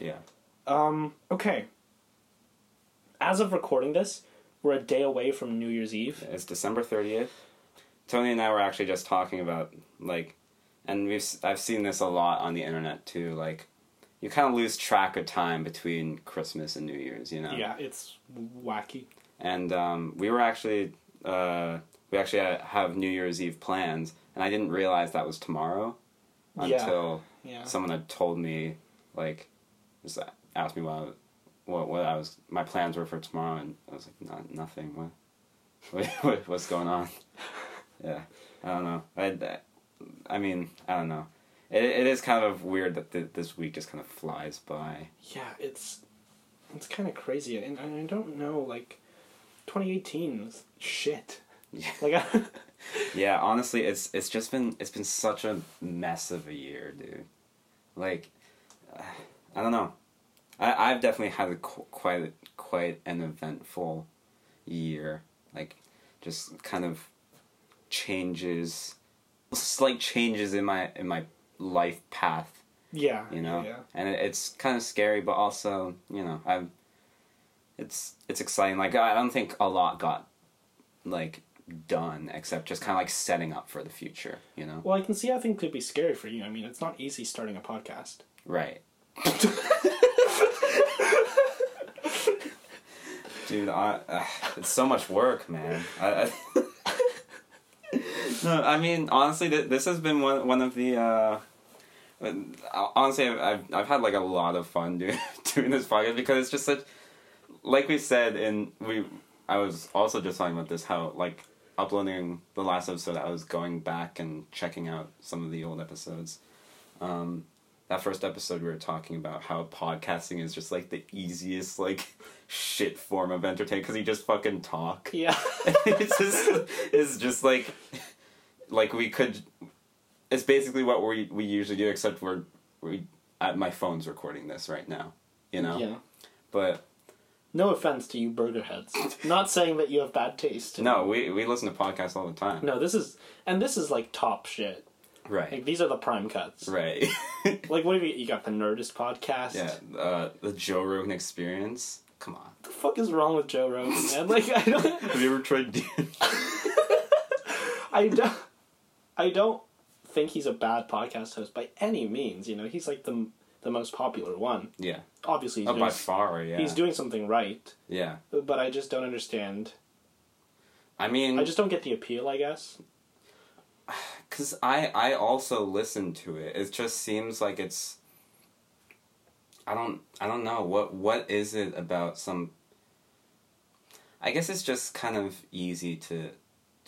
S3: Yeah.
S2: Um, Okay. As of recording this, we're a day away from New Year's Eve.
S3: It's December 30th. Tony and I were actually just talking about like and we've I've seen this a lot on the internet too like you kind of lose track of time between Christmas and New Year's, you know.
S2: Yeah, it's wacky.
S3: and um, we were actually uh, we actually have New Year's Eve plans, and I didn't realize that was tomorrow until
S2: Yeah.
S3: someone had told me, like, just asked me what what what I was my plans were for tomorrow, and I was like, not nothing. What, what, what what's going on? Yeah, I don't know. I, I mean, I don't know. It, it is kind of weird that th- this week just kind of flies by.
S2: Yeah, it's it's kind of crazy, and, and I don't know. Like, 2018 was shit.
S3: Yeah.
S2: Like, I,
S3: Yeah, honestly, it's it's just been it's been such a mess of a year, dude. Like, I don't know. I I've definitely had a qu- quite quite an eventful year. Like, just kind of changes, slight changes in my in my life path.
S2: yeah,
S3: You know,
S2: yeah.
S3: and it, it's kind of scary, but also you know, I'm. It's it's exciting. Like I don't think a lot got like done except just kind of like setting up for the future. You know,
S2: Well, I can see how things could be scary for you. I mean, it's not easy starting a podcast.
S3: right? Dude, I, uh, it's so much work, man. I, I no, I mean honestly, th- this has been one one of the. Uh, uh, honestly, I've, I've I've had like a lot of fun doing doing this podcast because it's just such, like we said, and we. I was also just talking about this how like uploading the last episode, I was going back and checking out some of the old episodes. Um, that first episode, we were talking about how podcasting is just like the easiest like shit form of entertainment because you just fucking talk
S2: Yeah.
S3: it's just it's just like like we could it's basically what we we usually do except we're we at my phone's recording this right now you know
S2: Yeah.
S3: but
S2: No offense to you burger heads. Not saying that you have bad taste.
S3: no we we listen to podcasts all the time
S2: No, this is and this is like top shit. Like these are the prime cuts.
S3: right
S2: Like what have you you got the Nerdist podcast?
S3: yeah uh the joe rogan experience come on
S2: What the fuck is wrong with Joe Rogan, man? Like I don't
S3: have you ever tried d-
S2: I don't I don't think he's a bad podcast host by any means, you know. He's like the the most popular one.
S3: yeah
S2: Obviously he's
S3: oh,
S2: doing,
S3: by far yeah
S2: he's doing something right,
S3: yeah
S2: but I just don't understand.
S3: i mean
S2: I just don't get the appeal, I guess.
S3: Because I I also listen to it. It just seems like it's. I don't I don't know what what is it about some. I guess it's just kind of easy to,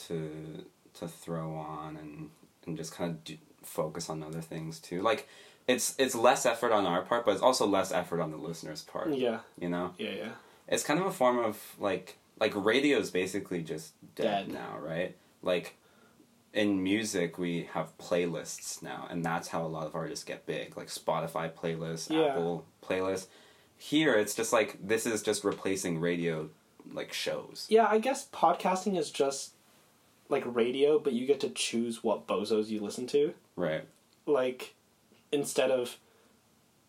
S3: to to throw on and and just kind of do, focus on other things too. Like it's it's less effort on our part, but it's also less effort on the listener's part.
S2: Yeah.
S3: You know,
S2: Yeah, yeah.
S3: it's kind of a form of like like radio is basically just dead,
S2: Dead.
S3: now, right? Like in music, we have playlists now, and that's how a lot of artists get big, like Spotify playlists,
S2: Yeah.
S3: Apple playlists. Here, it's just like this is just replacing radio, like shows.
S2: Yeah, I guess podcasting is just like radio, but you get to choose what bozos you listen to.
S3: Right.
S2: Like instead of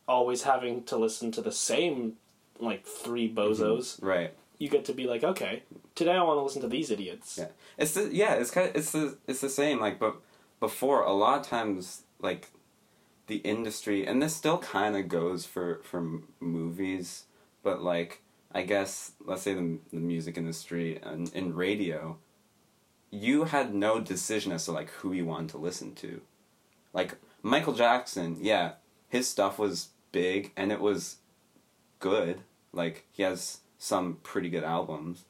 S2: always having to listen to the same like three mm-hmm. bozos,
S3: Right.
S2: You get to be like, okay, today I want to listen to these idiots.
S3: Yeah, it's the yeah, it's kind of, it's the it's the same. Like, but before a lot of times, like the industry, and this still kind of goes for for movies, but like I guess let's say the the music industry and in radio, you had no decision as to like who you wanted to listen to, like Michael Jackson. Yeah, his stuff was big and it was good. Like he has some pretty good albums,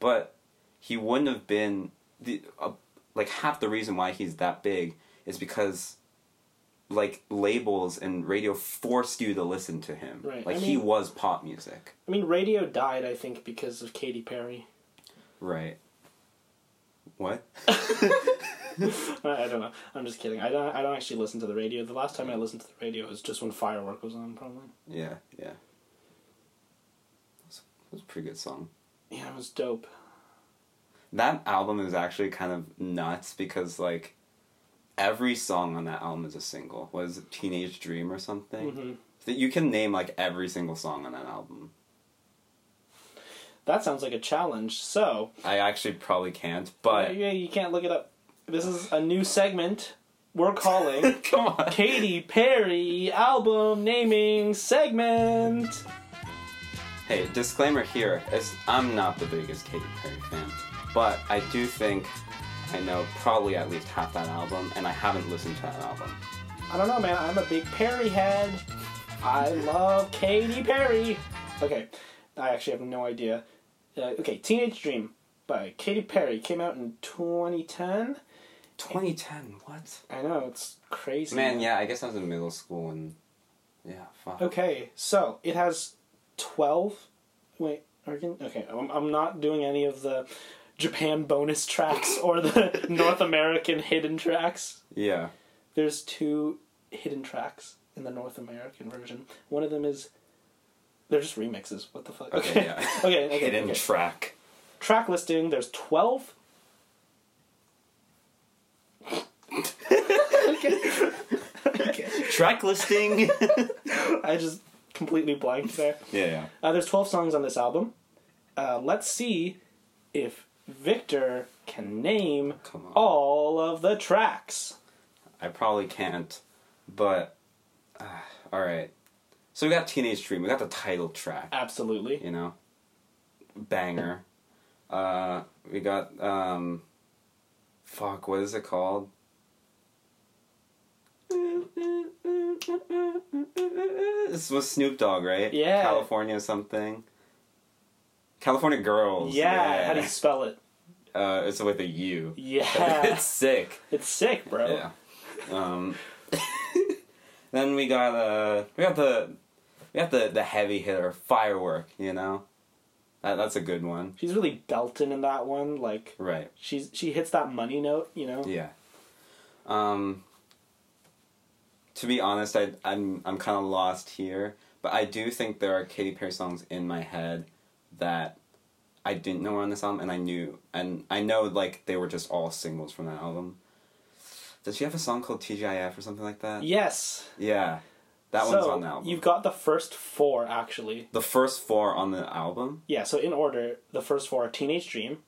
S3: but he wouldn't have been the uh, like half the reason why he's that big is because like labels and radio forced you to listen to him.
S2: Right,
S3: Like
S2: I
S3: he was pop music.
S2: I mean, radio died, I think, because of Katy Perry.
S3: Right. What?
S2: I, I don't know. I'm just kidding. I don't. I don't actually listen to the radio. The last time I listened to the radio was just when Firework was on, probably.
S3: Yeah, yeah. That was a pretty good song.
S2: Yeah, it was dope.
S3: That album is actually kind of nuts because like every song on that album is a single. Was it Teenage Dream or something?
S2: Mhm.
S3: That you can name like every single song on that album.
S2: That sounds like a challenge. So,
S3: I actually probably can't, but
S2: yeah, you can't look it up. This is a new segment we're calling
S3: come on.
S2: Katy Perry album naming segment.
S3: Hey, disclaimer here is I'm not the biggest Katy Perry fan, but I do think I know probably at least half that album, and I haven't listened to that album.
S2: I don't know, man. I'm a big Perry head. I love Katy Perry. Okay, I actually have no idea. Uh, okay, Teenage Dream by Katy Perry came out in 2010.
S3: 2010, what?
S2: I know it's crazy.
S3: Man, yeah, I guess I was in middle school and yeah, fuck.
S2: Okay, so it has 12. Wait, Oregon? Okay, I'm, I'm not doing any of the Japan bonus tracks or the North American hidden tracks.
S3: Yeah.
S2: There's two hidden tracks in the North American version. One of them is. They're just remixes. What the fuck?
S3: Okay, yeah.
S2: okay, okay.
S3: Hidden
S2: okay.
S3: track.
S2: Track listing, there's 12.
S3: Track listing.
S2: I just completely blanked there.
S3: yeah, yeah.
S2: Uh, there's 12 songs on this album. Uh, let's see if Victor can name all of the tracks.
S3: I probably can't, but uh, all right. So we got Teenage Dream. We got the title track.
S2: Absolutely.
S3: You know, banger. Uh, we got um, fuck. What is it called? This was Snoop Dogg, right?
S2: Yeah.
S3: California something. California Girls.
S2: Yeah, how do you spell it?
S3: Uh, it's with a U.
S2: Yeah.
S3: it's sick.
S2: It's sick, bro.
S3: Yeah. Um, then we got uh we got the we got the the heavy hitter firework. You know, that, that's a good one.
S2: She's really belting in that one. Like,
S3: Right.
S2: she's she hits that money note, you know?
S3: Yeah. Um. To be honest, I I'm I'm kind of lost here, but I do think there are Katy Perry songs in my head that I didn't know were on this album, and I knew, and I know like they were just all singles from that album. Does she have a song called TGIF or something like that?
S2: Yes.
S3: Yeah, that
S2: so
S3: one's on the album.
S2: You've got the first four, actually.
S3: the first four on the album.
S2: Yeah, so in order, the first four are Teenage Dream,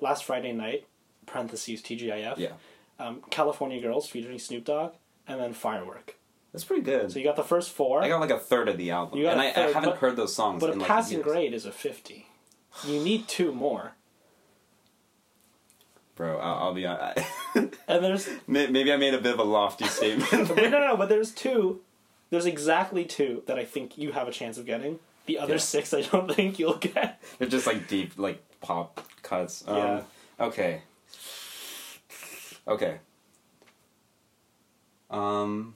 S2: Last Friday Night, parentheses TGIF,
S3: Yeah,
S2: um, California Girls featuring Snoop Dogg, and then Firework.
S3: that's pretty good.
S2: So you got the first four,
S3: I got like a third of the album,
S2: You got
S3: and
S2: a
S3: I, I
S2: third,
S3: haven't
S2: but-
S3: heard those songs.
S2: but a
S3: in, like,
S2: passing
S3: years.
S2: grade is a 50. You need two more.
S3: bro. I'll, I'll be honest.
S2: And there's.
S3: Maybe I made a bit of a lofty statement.
S2: no, no, no, but there's two. There's exactly two that I think you have a chance of getting. The other
S3: Yeah.
S2: six I don't think you'll get.
S3: They're just like deep, like pop cuts. Um,
S2: Yeah.
S3: Okay. Okay. Um.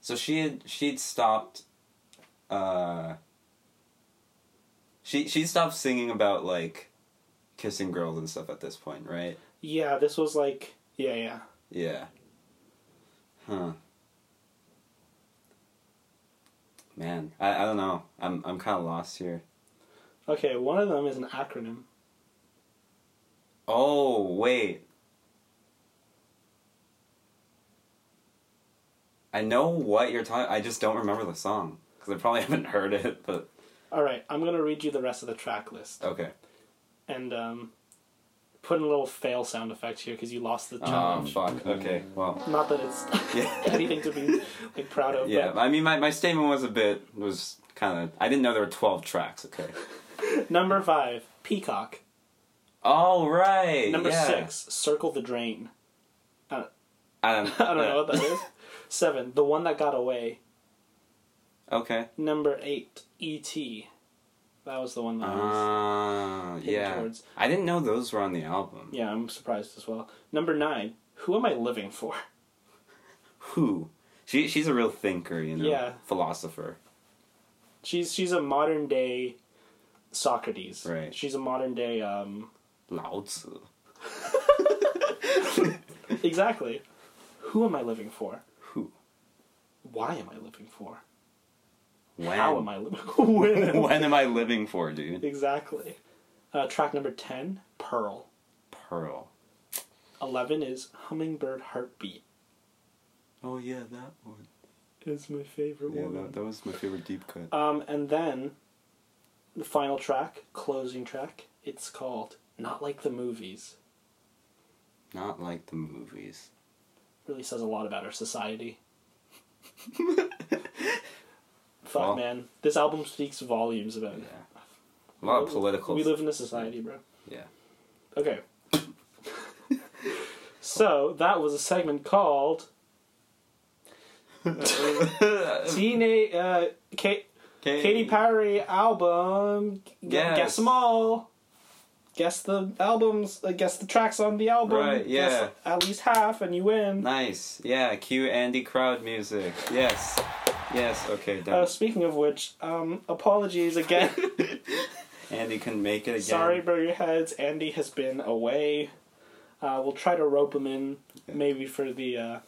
S3: So she had she'd stopped. Uh, she she stopped singing about like kissing girls and stuff at this point, right?
S2: Yeah, this was like yeah, yeah.
S3: Yeah. Huh. Man, I, I don't know. I'm I'm kind of lost here.
S2: Okay, one of them is an acronym.
S3: Oh wait. I know what you're talking. I just don't remember the song because I probably haven't heard it. But
S2: All right, I'm gonna read you the rest of the track list
S3: okay.
S2: and um, put in a little fail sound effect here because you lost the
S3: Oh fuck. Okay. Well.
S2: Not that it's
S3: Yeah.
S2: anything to be like proud of.
S3: Yeah. I mean, my, my statement was a bit was kind of. I didn't know there were twelve tracks. Okay.
S2: Number five, Peacock.
S3: All right.
S2: Number
S3: yeah.
S2: six, Circle the Drain.
S3: I don't.
S2: I don't know what that is. Seven, The One That Got Away.
S3: Okay.
S2: Number eight, E.T. That was the one that I was.
S3: Ah, yeah.
S2: towards.
S3: I didn't know those were on the album.
S2: Yeah, I'm surprised as well. Number nine, Who Am I Living For?
S3: Who? She she's a real thinker, you know.
S2: Yeah.
S3: Philosopher.
S2: She's she's a modern day Socrates.
S3: Right.
S2: She's a modern day um
S3: Lao Tzu.
S2: exactly. Who am I living for? Why am I living for?
S3: When?
S2: How am I living? when?
S3: when am I living for, dude?
S2: exactly. Uh, track number ten, Pearl.
S3: Pearl.
S2: Eleven is Hummingbird Heartbeat.
S3: Oh yeah, that one.
S2: Is my favorite
S3: Yeah,
S2: one.
S3: that, that was my favorite deep cut.
S2: Um, and then the final track, closing track. It's called "Not Like the Movies."
S3: Not like the movies.
S2: Really says a lot about our society. Fuck,
S3: Well-
S2: man. This album speaks volumes about
S3: Yeah. A lot of political.
S2: We live in a society, bro.
S3: Yeah.
S2: Okay. so that was a segment called Teenage uh, Kate Katy Perry album. Gu-
S3: Yes.
S2: Guess them all. Guess the albums. Uh, guess the tracks on the album.
S3: Right, yeah.
S2: At least half, and you win.
S3: Nice. Yeah. Cue Andy crowd music. Yes. Yes. Okay. Done.
S2: Uh, speaking of which, um, apologies again.
S3: Andy can make it again.
S2: Sorry, Burger Heads. Andy has been away. Uh, we'll try to rope him in, maybe for the uh,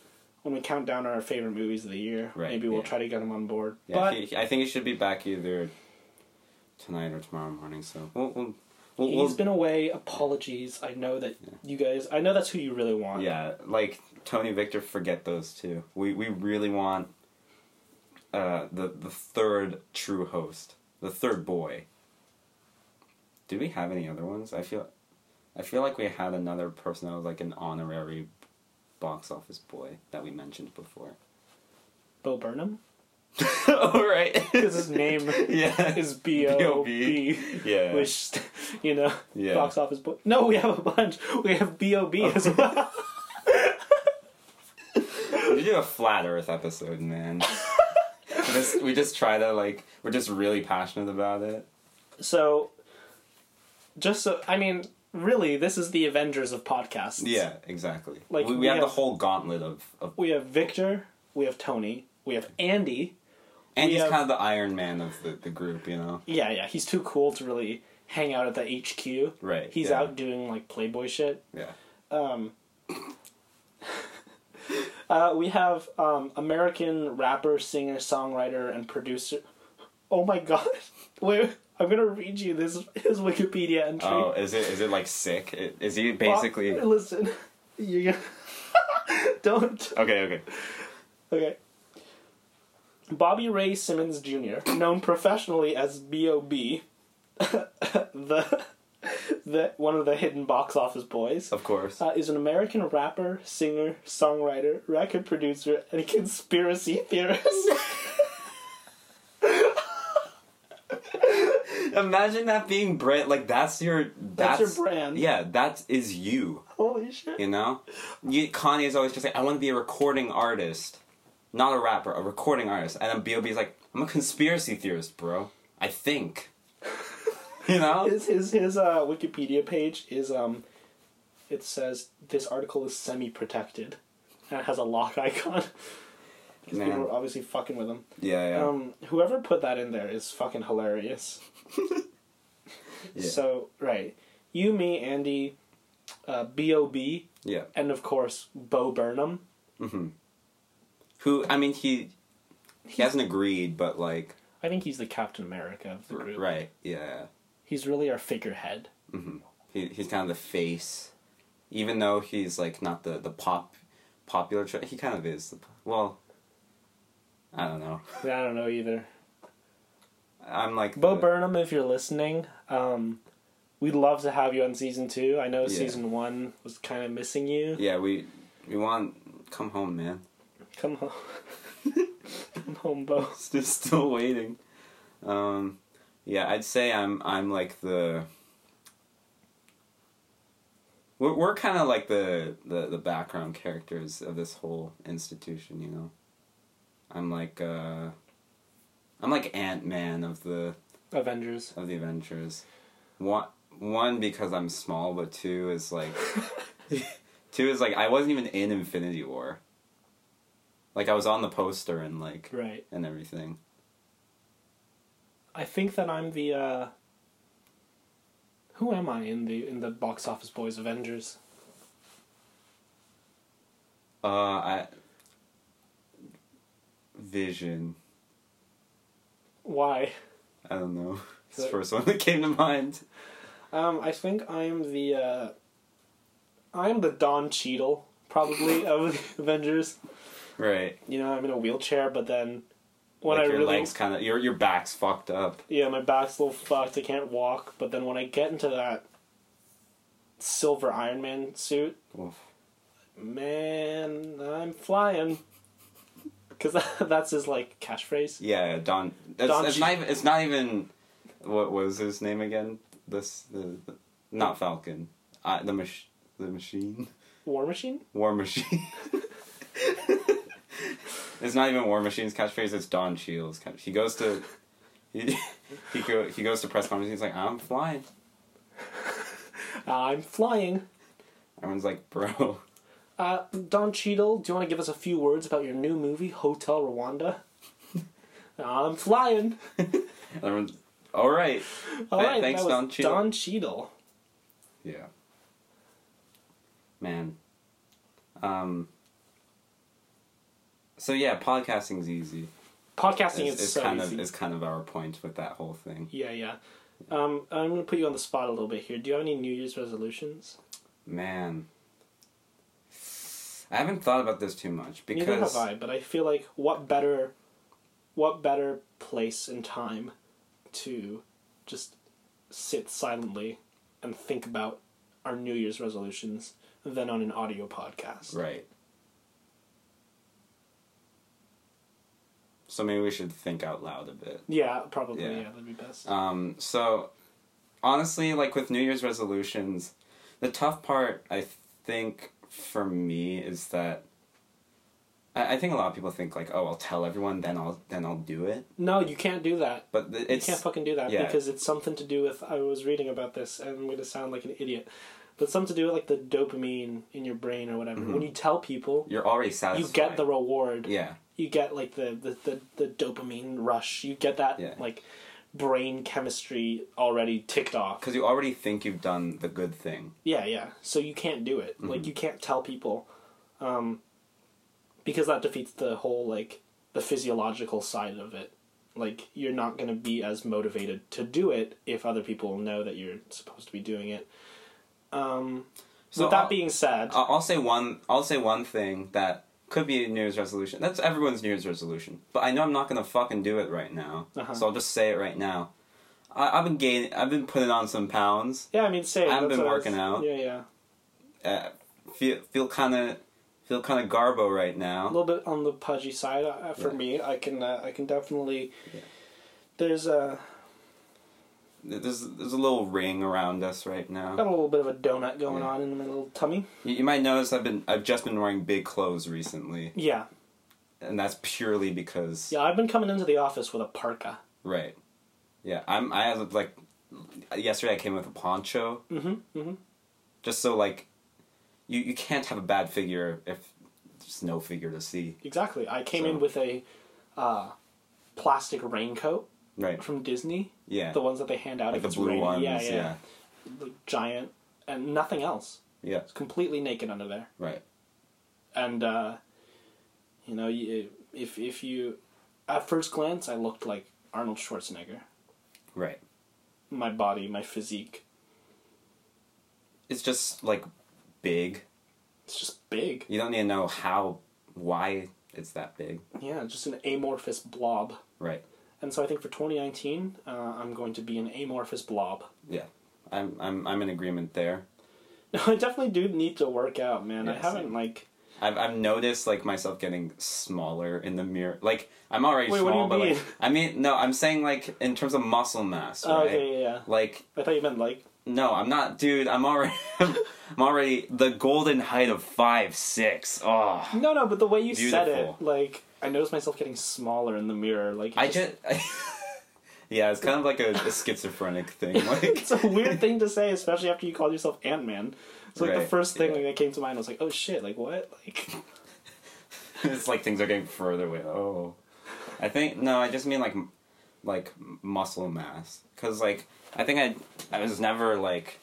S2: when we count down our favorite movies of the year.
S3: Right,
S2: maybe we'll
S3: yeah.
S2: try to get him on board.
S3: Yeah,
S2: but
S3: he, I think he should be back either tonight or tomorrow morning. So we'll, we'll, we'll,
S2: he's
S3: we'll-
S2: been away. Apologies. I know that you guys. I know that's who you really want.
S3: yeah, like Tony Victor, forget those two. We we really want uh, the the third true host, the third boy. Do we have any other ones? I feel, I feel like we had another person that was like an honorary box office boy that we mentioned before.
S2: Bo Burnham,
S3: oh right,
S2: because his name
S3: yeah,
S2: is B O B.
S3: yeah,
S2: Which, you know,
S3: Yeah.
S2: box office. Bo- no, we have a bunch. We have B O B as well.
S3: We do a flat Earth episode, man. we, just, we just try to like we're just really passionate about it.
S2: So, just so I mean, really, this is the Avengers of podcasts.
S3: Yeah, exactly.
S2: Like,
S3: we, we
S2: we
S3: have, the whole gauntlet of, of
S2: We have Victor. We have Tony. We have Andy.
S3: and he's
S2: have-
S3: kind of the Iron Man of the, the group, you know.
S2: Yeah, yeah. He's too cool to really hang out at the HQ.
S3: Right,
S2: He's
S3: yeah.
S2: out doing like Playboy shit.
S3: Yeah.
S2: Um, uh, we have um, American rapper, singer, songwriter, and producer. Oh my god! Wait, I'm gonna read you this his Wikipedia entry.
S3: Oh, is it is it like sick? Is he basically
S2: Well, listen, you're don't.
S3: okay? Okay.
S2: Okay. Bobby Ray Simmons Jr., known professionally as B.O.B., the the one of the hidden box office boys.
S3: Of course.
S2: uh, is an American rapper, singer, songwriter, record producer, and conspiracy theorist.
S3: Imagine that being brand like that's your
S2: That's
S3: that's,
S2: your brand.
S3: Yeah, that is you.
S2: Holy shit!
S3: You know, you, Kanye is always just like, I want to be a recording artist, not a rapper, a recording artist. And then B.O.B. is like, I'm a conspiracy theorist, bro. I think. you know?
S2: His his his uh, Wikipedia page is um, it says this article is semi protected, and it has a lock icon.
S3: Because
S2: People were obviously fucking with him.
S3: Yeah, yeah.
S2: Um, whoever put that in there is fucking hilarious.
S3: Yeah.
S2: So right, you, me, Andy, uh, B.O.B.,
S3: yeah.
S2: and of course Bo Burnham. Mhm.
S3: Who? I mean, he he hasn't agreed, but like,
S2: I think he's the Captain America of the group.
S3: right? Yeah.
S2: He's really our figurehead. Mhm.
S3: He he's kind of the face, even though he's like not the the pop popular. Cho- he kind of is. The, well, I don't know.
S2: Yeah, I don't know either.
S3: I'm like
S2: Bo
S3: the-
S2: Burnham, if you're listening, um, we'd love to have you on season two. I know
S3: Yeah.
S2: season one was kind of missing you.
S3: Yeah, we we want come home, man.
S2: Come home. Come home, Bo.
S3: Still still waiting. Um, yeah, I'd say I'm I'm like the. We're we're kind of like the, the the background characters of this whole institution, you know. I'm like uh. I'm like Ant Man of the
S2: Avengers.
S3: of the Avengers. One one because I'm small, but two is like two is like I wasn't even in Infinity War. Like I was on the poster and like
S2: Right.
S3: and everything.
S2: I think that I'm the. uh Who am I in the in the box office boys Avengers?
S3: Uh, I Vision.
S2: Why?
S3: I don't know. It's the first one that came to mind.
S2: Um, I think I'm the. uh I'm the Don Cheadle, probably of Avengers.
S3: Right.
S2: You know, I'm in a wheelchair, but then when
S3: like
S2: I
S3: your
S2: really
S3: legs kind of your your back's fucked up.
S2: Yeah, my back's a little fucked. I can't walk. But then when I get into that silver Iron Man suit,
S3: Oof.
S2: man, I'm flying. Because that's his like catchphrase.
S3: Yeah, Don. It's,
S2: Don
S3: it's
S2: Che-
S3: not even. It's not even. What was his name again? This the, the not Falcon. Uh, the mach- the machine.
S2: War Machine.
S3: War Machine. it's not even War Machine's catchphrase. It's Don Cheadle's catch. He goes to. He, he go he goes to press conference. He's like, I'm flying.
S2: I'm flying.
S3: Everyone's like, bro.
S2: Uh, Don Cheadle, do you want to give us a few words about your new movie, Hotel Rwanda? I'm flying.
S3: Everyone's all right.
S2: All
S3: Th-
S2: right,
S3: thanks,
S2: that was
S3: Don Cheadle.
S2: Don Cheadle.
S3: Yeah. Man. Um. So yeah, podcasting's easy.
S2: Podcasting
S3: Is,
S2: so
S3: kind
S2: easy.
S3: of is kind of our point with that whole thing.
S2: Yeah, yeah. Um, I'm gonna put you on the spot a little bit here. Do you have any New Year's resolutions?
S3: Man. I haven't thought about this too much
S2: Neither
S3: because
S2: have I, but I feel like what better, what better place and time to just sit silently and think about our New Year's resolutions than on an audio podcast.
S3: right. So maybe we should think out loud a bit.
S2: Yeah, probably.
S3: Yeah.
S2: Yeah, that'd be best.
S3: Um, so honestly, like with New Year's resolutions, the tough part I think for me is that I, I think a lot of people think like, oh, I'll tell everyone, then I'll then I'll do it.
S2: no, you can't do that.
S3: But th-
S2: You can't fucking do that
S3: yeah.
S2: because it's something to do with. I was reading about this, and I'm going to sound like an idiot, but something to do with like the dopamine in your brain or whatever. When you tell people,
S3: you're already satisfied.
S2: you get the reward.
S3: yeah.
S2: You get like the the, the, the dopamine rush. You get that
S3: Yeah.
S2: like brain chemistry already ticked off.
S3: Because you already think you've done the good thing.
S2: Yeah, yeah. So you can't do it.
S3: Mm-hmm.
S2: Like you can't tell people, um, because that defeats the whole like the physiological side of it. Like you're not gonna be as motivated to do it if other people know that you're supposed to be doing it. Um,
S3: So
S2: with that
S3: I'll-
S2: being said,
S3: I'll, I'll say one. I'll say one thing that could be a New Year's resolution. That's everyone's New Year's resolution. But I know I'm not gonna fucking do it right now.
S2: Uh-huh.
S3: So I'll just say it right now. I, I've been gaining. I've been putting on some pounds.
S2: yeah, I mean, say.
S3: I've been
S2: what I was-
S3: working out.
S2: Yeah, yeah.
S3: Uh, feel feel kind of feel kind of garbo right now.
S2: a little bit on the pudgy side uh, for
S3: Yeah.
S2: me. I can uh, I can definitely. There's a
S3: There's there's a little ring around us right now.
S2: got a little bit of a donut going
S3: Yeah.
S2: on in my little tummy.
S3: You, you might notice I've been I've just been wearing big clothes recently,
S2: Yeah,
S3: and that's purely because
S2: yeah. I've been coming into the office with a parka.
S3: right. Yeah, I'm I have like yesterday I came with a poncho.
S2: Mm-hmm. Mm-hmm.
S3: just so like you you can't have a bad figure if there's no figure to see.
S2: Exactly. I came in with a uh, plastic raincoat
S3: Right.
S2: from Disney.
S3: Yeah.
S2: The ones that they hand out
S3: like
S2: if
S3: the
S2: it's
S3: blue
S2: raining.
S3: ones.
S2: Yeah,
S3: Yeah.
S2: yeah.
S3: yeah.
S2: The giant and nothing else.
S3: Yeah.
S2: It's completely naked under there.
S3: Right.
S2: And uh, you know, you, if if you at first glance I looked like Arnold Schwarzenegger.
S3: Right.
S2: My body, my physique.
S3: It's just like big.
S2: It's just big.
S3: You don't need to know how, why it's that big.
S2: Yeah, just an amorphous blob.
S3: Right.
S2: And so I think for 2019, uh, I'm going to be an amorphous blob.
S3: Yeah. I'm I'm I'm in agreement there.
S2: No, I definitely do need to work out, man. I haven't
S3: same.
S2: like.
S3: I've I've noticed like myself getting smaller in the mirror. Like I'm already
S2: Wait,
S3: small, but like? I mean no, I'm saying like in terms of muscle mass,
S2: Oh,
S3: right?
S2: okay, yeah, yeah.
S3: Like
S2: I thought you meant like.
S3: no, I'm not, dude. I'm already I'm already the golden height of five six. Oh,
S2: No, no, but the way you said it, like I noticed myself getting smaller in the mirror. Like
S3: I just. yeah, it's kind of like a, a schizophrenic thing. Like
S2: it's a weird thing to say, especially after you called yourself Ant Man. It's like the first thing
S3: yeah.
S2: that came to mind I was like, oh shit, like what? Like
S3: it's like things are getting further away. Oh, I think no. I just mean like, like muscle mass. Cause like I think I I was never like.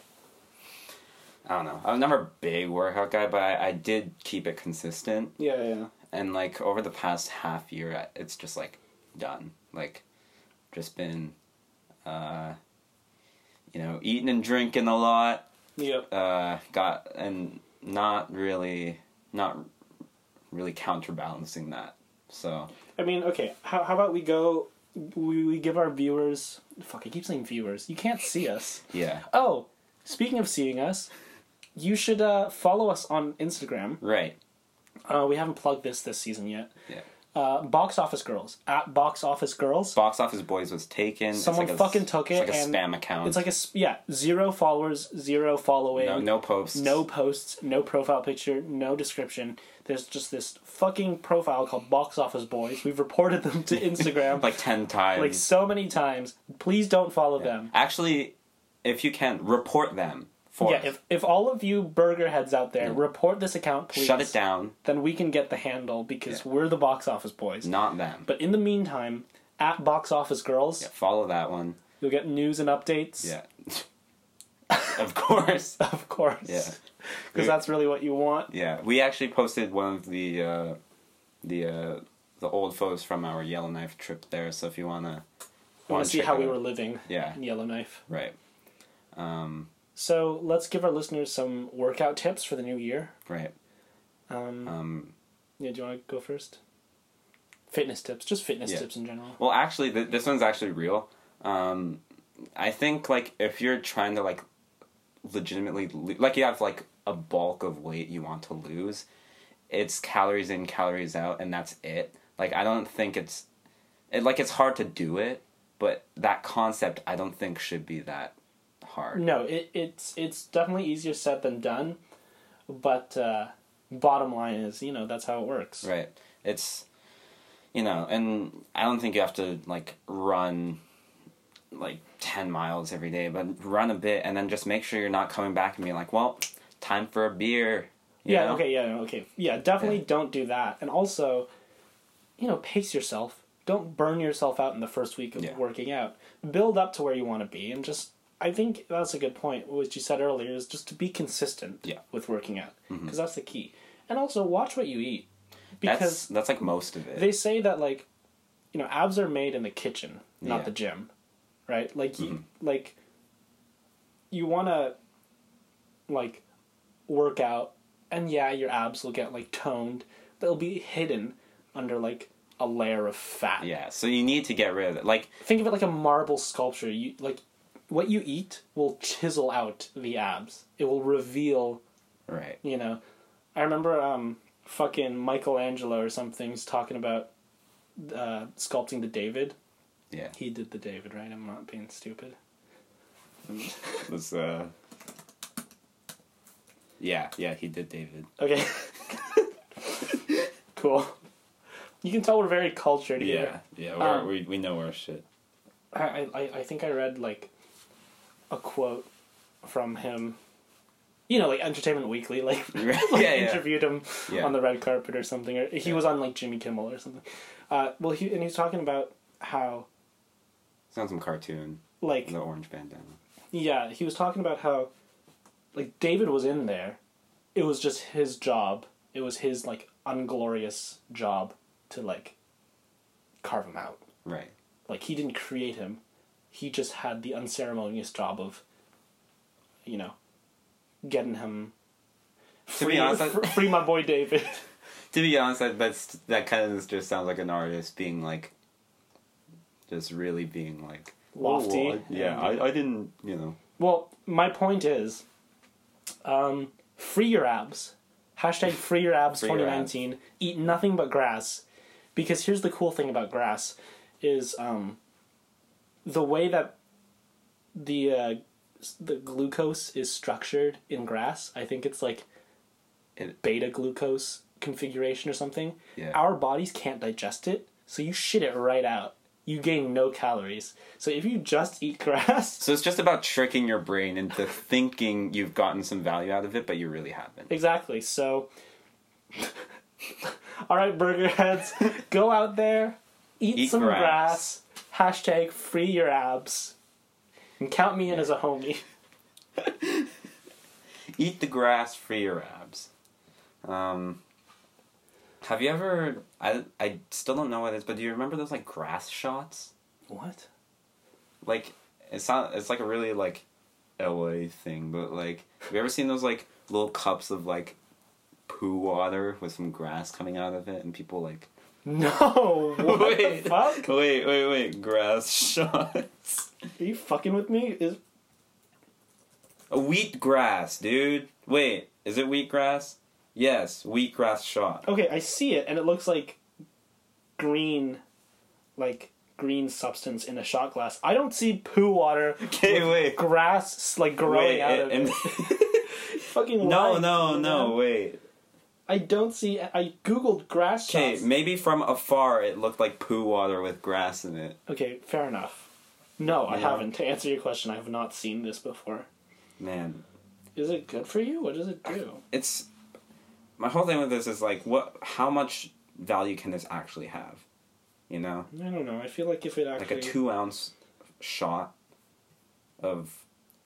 S3: I don't know. I was never a big workout guy, but I, I did keep it consistent.
S2: yeah, yeah.
S3: And like over the past half year, it's just like done. Like, just been, uh, you know, eating and drinking a lot.
S2: Yep.
S3: Uh, got and not really, not really counterbalancing that. So
S2: I mean, okay. How how about we go? We, we give our viewers. Fuck, I keep saying viewers. You can't see us.
S3: yeah,
S2: Oh, speaking of seeing us, you should uh, follow us on Instagram.
S3: right.
S2: Uh, we haven't plugged this this season yet.
S3: Yeah.
S2: Uh, Box Office Girls at Box Office Girls.
S3: Box Office Boys was taken.
S2: Someone
S3: like a-
S2: fucking took
S3: it's
S2: it
S3: like a
S2: and
S3: spam account.
S2: It's like a yeah zero followers, zero following,
S3: no no posts.
S2: no posts, no profile picture, no description. There's just this fucking profile called Box Office Boys. We've reported them to Instagram
S3: like ten times.
S2: like so many times. Please don't follow
S3: Yeah.
S2: them.
S3: Actually, if you can report them for
S2: Yeah,
S3: us.
S2: if if all of you burger heads out there report this account, please
S3: shut it down.
S2: Then we can get the handle because we're the Box Office Boys.
S3: Not them.
S2: But in the meantime, at Box Office Girls,
S3: Yeah, follow that one.
S2: you'll get news and updates.
S3: Yeah. of course.
S2: Of course.
S3: Yeah.
S2: Because that's really what you want.
S3: Yeah, we actually posted one of the uh, the uh, the old photos from our Yellowknife trip there. So if you wanna
S2: You want to see how we were living
S3: Yeah.
S2: in Yellowknife.
S3: right, um,
S2: So let's give our listeners some workout tips for the new year.
S3: right.
S2: Um,
S3: Um,
S2: yeah, do you want to go first? Fitness tips, just fitness
S3: Yeah.
S2: tips in general.
S3: well, actually, th- this one's actually real. Um, I think like if you're trying to like legitimately lo- like you have like a bulk of weight you want to lose, it's calories in, calories out, and that's it. Like I don't think it's it like it's hard to do it, but that concept I don't think should be that hard.
S2: No, it, it's it's definitely easier said than done, but uh, bottom line is, you know, that's how it works.
S3: Right. It's you know, and I don't think you have to like run like 10 miles every day, but run a bit and then just make sure you're not coming back and being like, "Well, time for a beer." you
S2: Yeah.
S3: know?
S2: Okay. Yeah. Okay. Yeah. Definitely
S3: Yeah.
S2: don't do that. And also, you know, pace yourself. Don't burn yourself out in the first week of
S3: Yeah.
S2: working out. Build up to where you want to be, and just. I think that's a good point. What you said earlier is just to be consistent
S3: Yeah. Mm-hmm.
S2: with working out because that's the key. And also watch what you eat because
S3: that's like most of it.
S2: they say that like you know abs are made in the kitchen not
S3: Yeah.
S2: the gym right like you
S3: Mm-hmm.
S2: like you want to like work out and yeah your abs will get like toned they'll be hidden under like a layer of fat
S3: yeah, so you need to get rid of it. Like
S2: think of it like a marble sculpture you like what you eat will chisel out the abs it will reveal
S3: right.
S2: you know i remember um fucking michelangelo or something's talking about uh sculpting the david
S3: Yeah.
S2: he did the david right i'm not being stupid
S3: Let's uh Yeah, yeah, he did David.
S2: okay cool you can tell we're very cultured here
S3: Yeah,
S2: Um,
S3: we we know our shit.
S2: I, I, I think I read like a quote from him. you know, like Entertainment Weekly, like,
S3: Yeah,
S2: like
S3: yeah.
S2: interviewed him
S3: Yeah.
S2: on the red carpet or something, or he was on like Jimmy Kimmel or something. Uh, well, he and he's talking about how
S3: It's on some cartoon.
S2: like
S3: The orange bandana.
S2: yeah, he was talking about how like David was in there. It was just his job. It was his like unglorious job to like carve him out.
S3: Right.
S2: Like he didn't create him. He just had the unceremonious job of you know getting him
S3: To
S2: free,
S3: be honest,
S2: fr- free my boy David.
S3: To be honest, that that's that kind of just sounds like an artist being like, just really being like
S2: Lofty.
S3: "Oh, I- yeah, I, I didn't, you know.
S2: Well, my point is, um, free your abs. Hashtag free your abs
S3: Free your
S2: 2019. Eat nothing but grass. Because here's the cool thing about grass is um, the way that the uh, the glucose is structured in grass. I think it's like
S3: It-
S2: beta glucose configuration or something.
S3: Yeah.
S2: Our bodies can't digest it, so you shit it right out. You gain no calories. So if you just eat grass,
S3: So it's just about tricking your brain into thinking you've gotten some value out of it, but you really haven't.
S2: Exactly. So, all right, burger heads, go out there, eat,
S3: Eat
S2: some
S3: grass.
S2: grass. Hashtag free your abs, and count me in as a homie.
S3: Eat the grass, free your abs. Um, have you ever? I I still don't know what it is, but do you remember those like grass shots?
S2: What?
S3: Like it's not. It's like a really like LA thing, but like have you ever seen those like little cups of like poo water with some grass coming out of it, and people like
S2: No.
S3: Wait.
S2: fuck?
S3: wait wait wait grass shots.
S2: Are you fucking with me? Is
S3: A wheat grass, dude. Wait, is it wheat grass? Yes, wheat grass shot.
S2: okay. I see it, and it looks like green, like green substance in a shot glass. I don't see poo water.
S3: Okay, wait.
S2: Grass like growing
S3: Wait,
S2: out of
S3: and-
S2: it. fucking
S3: No,
S2: lying
S3: no, no, wait.
S2: I don't see. I googled grass
S3: Okay,
S2: shots.
S3: maybe from afar it looked like poo water with grass in it.
S2: Okay, fair enough. No, I haven't. To answer your question, I have not seen this before.
S3: Man,
S2: Is it good for you? What does it do?
S3: it's my whole thing with this is like what how much value can this actually have? You know?
S2: I don't know. I feel like if it actually
S3: Like
S2: actually
S3: a two ounce shot of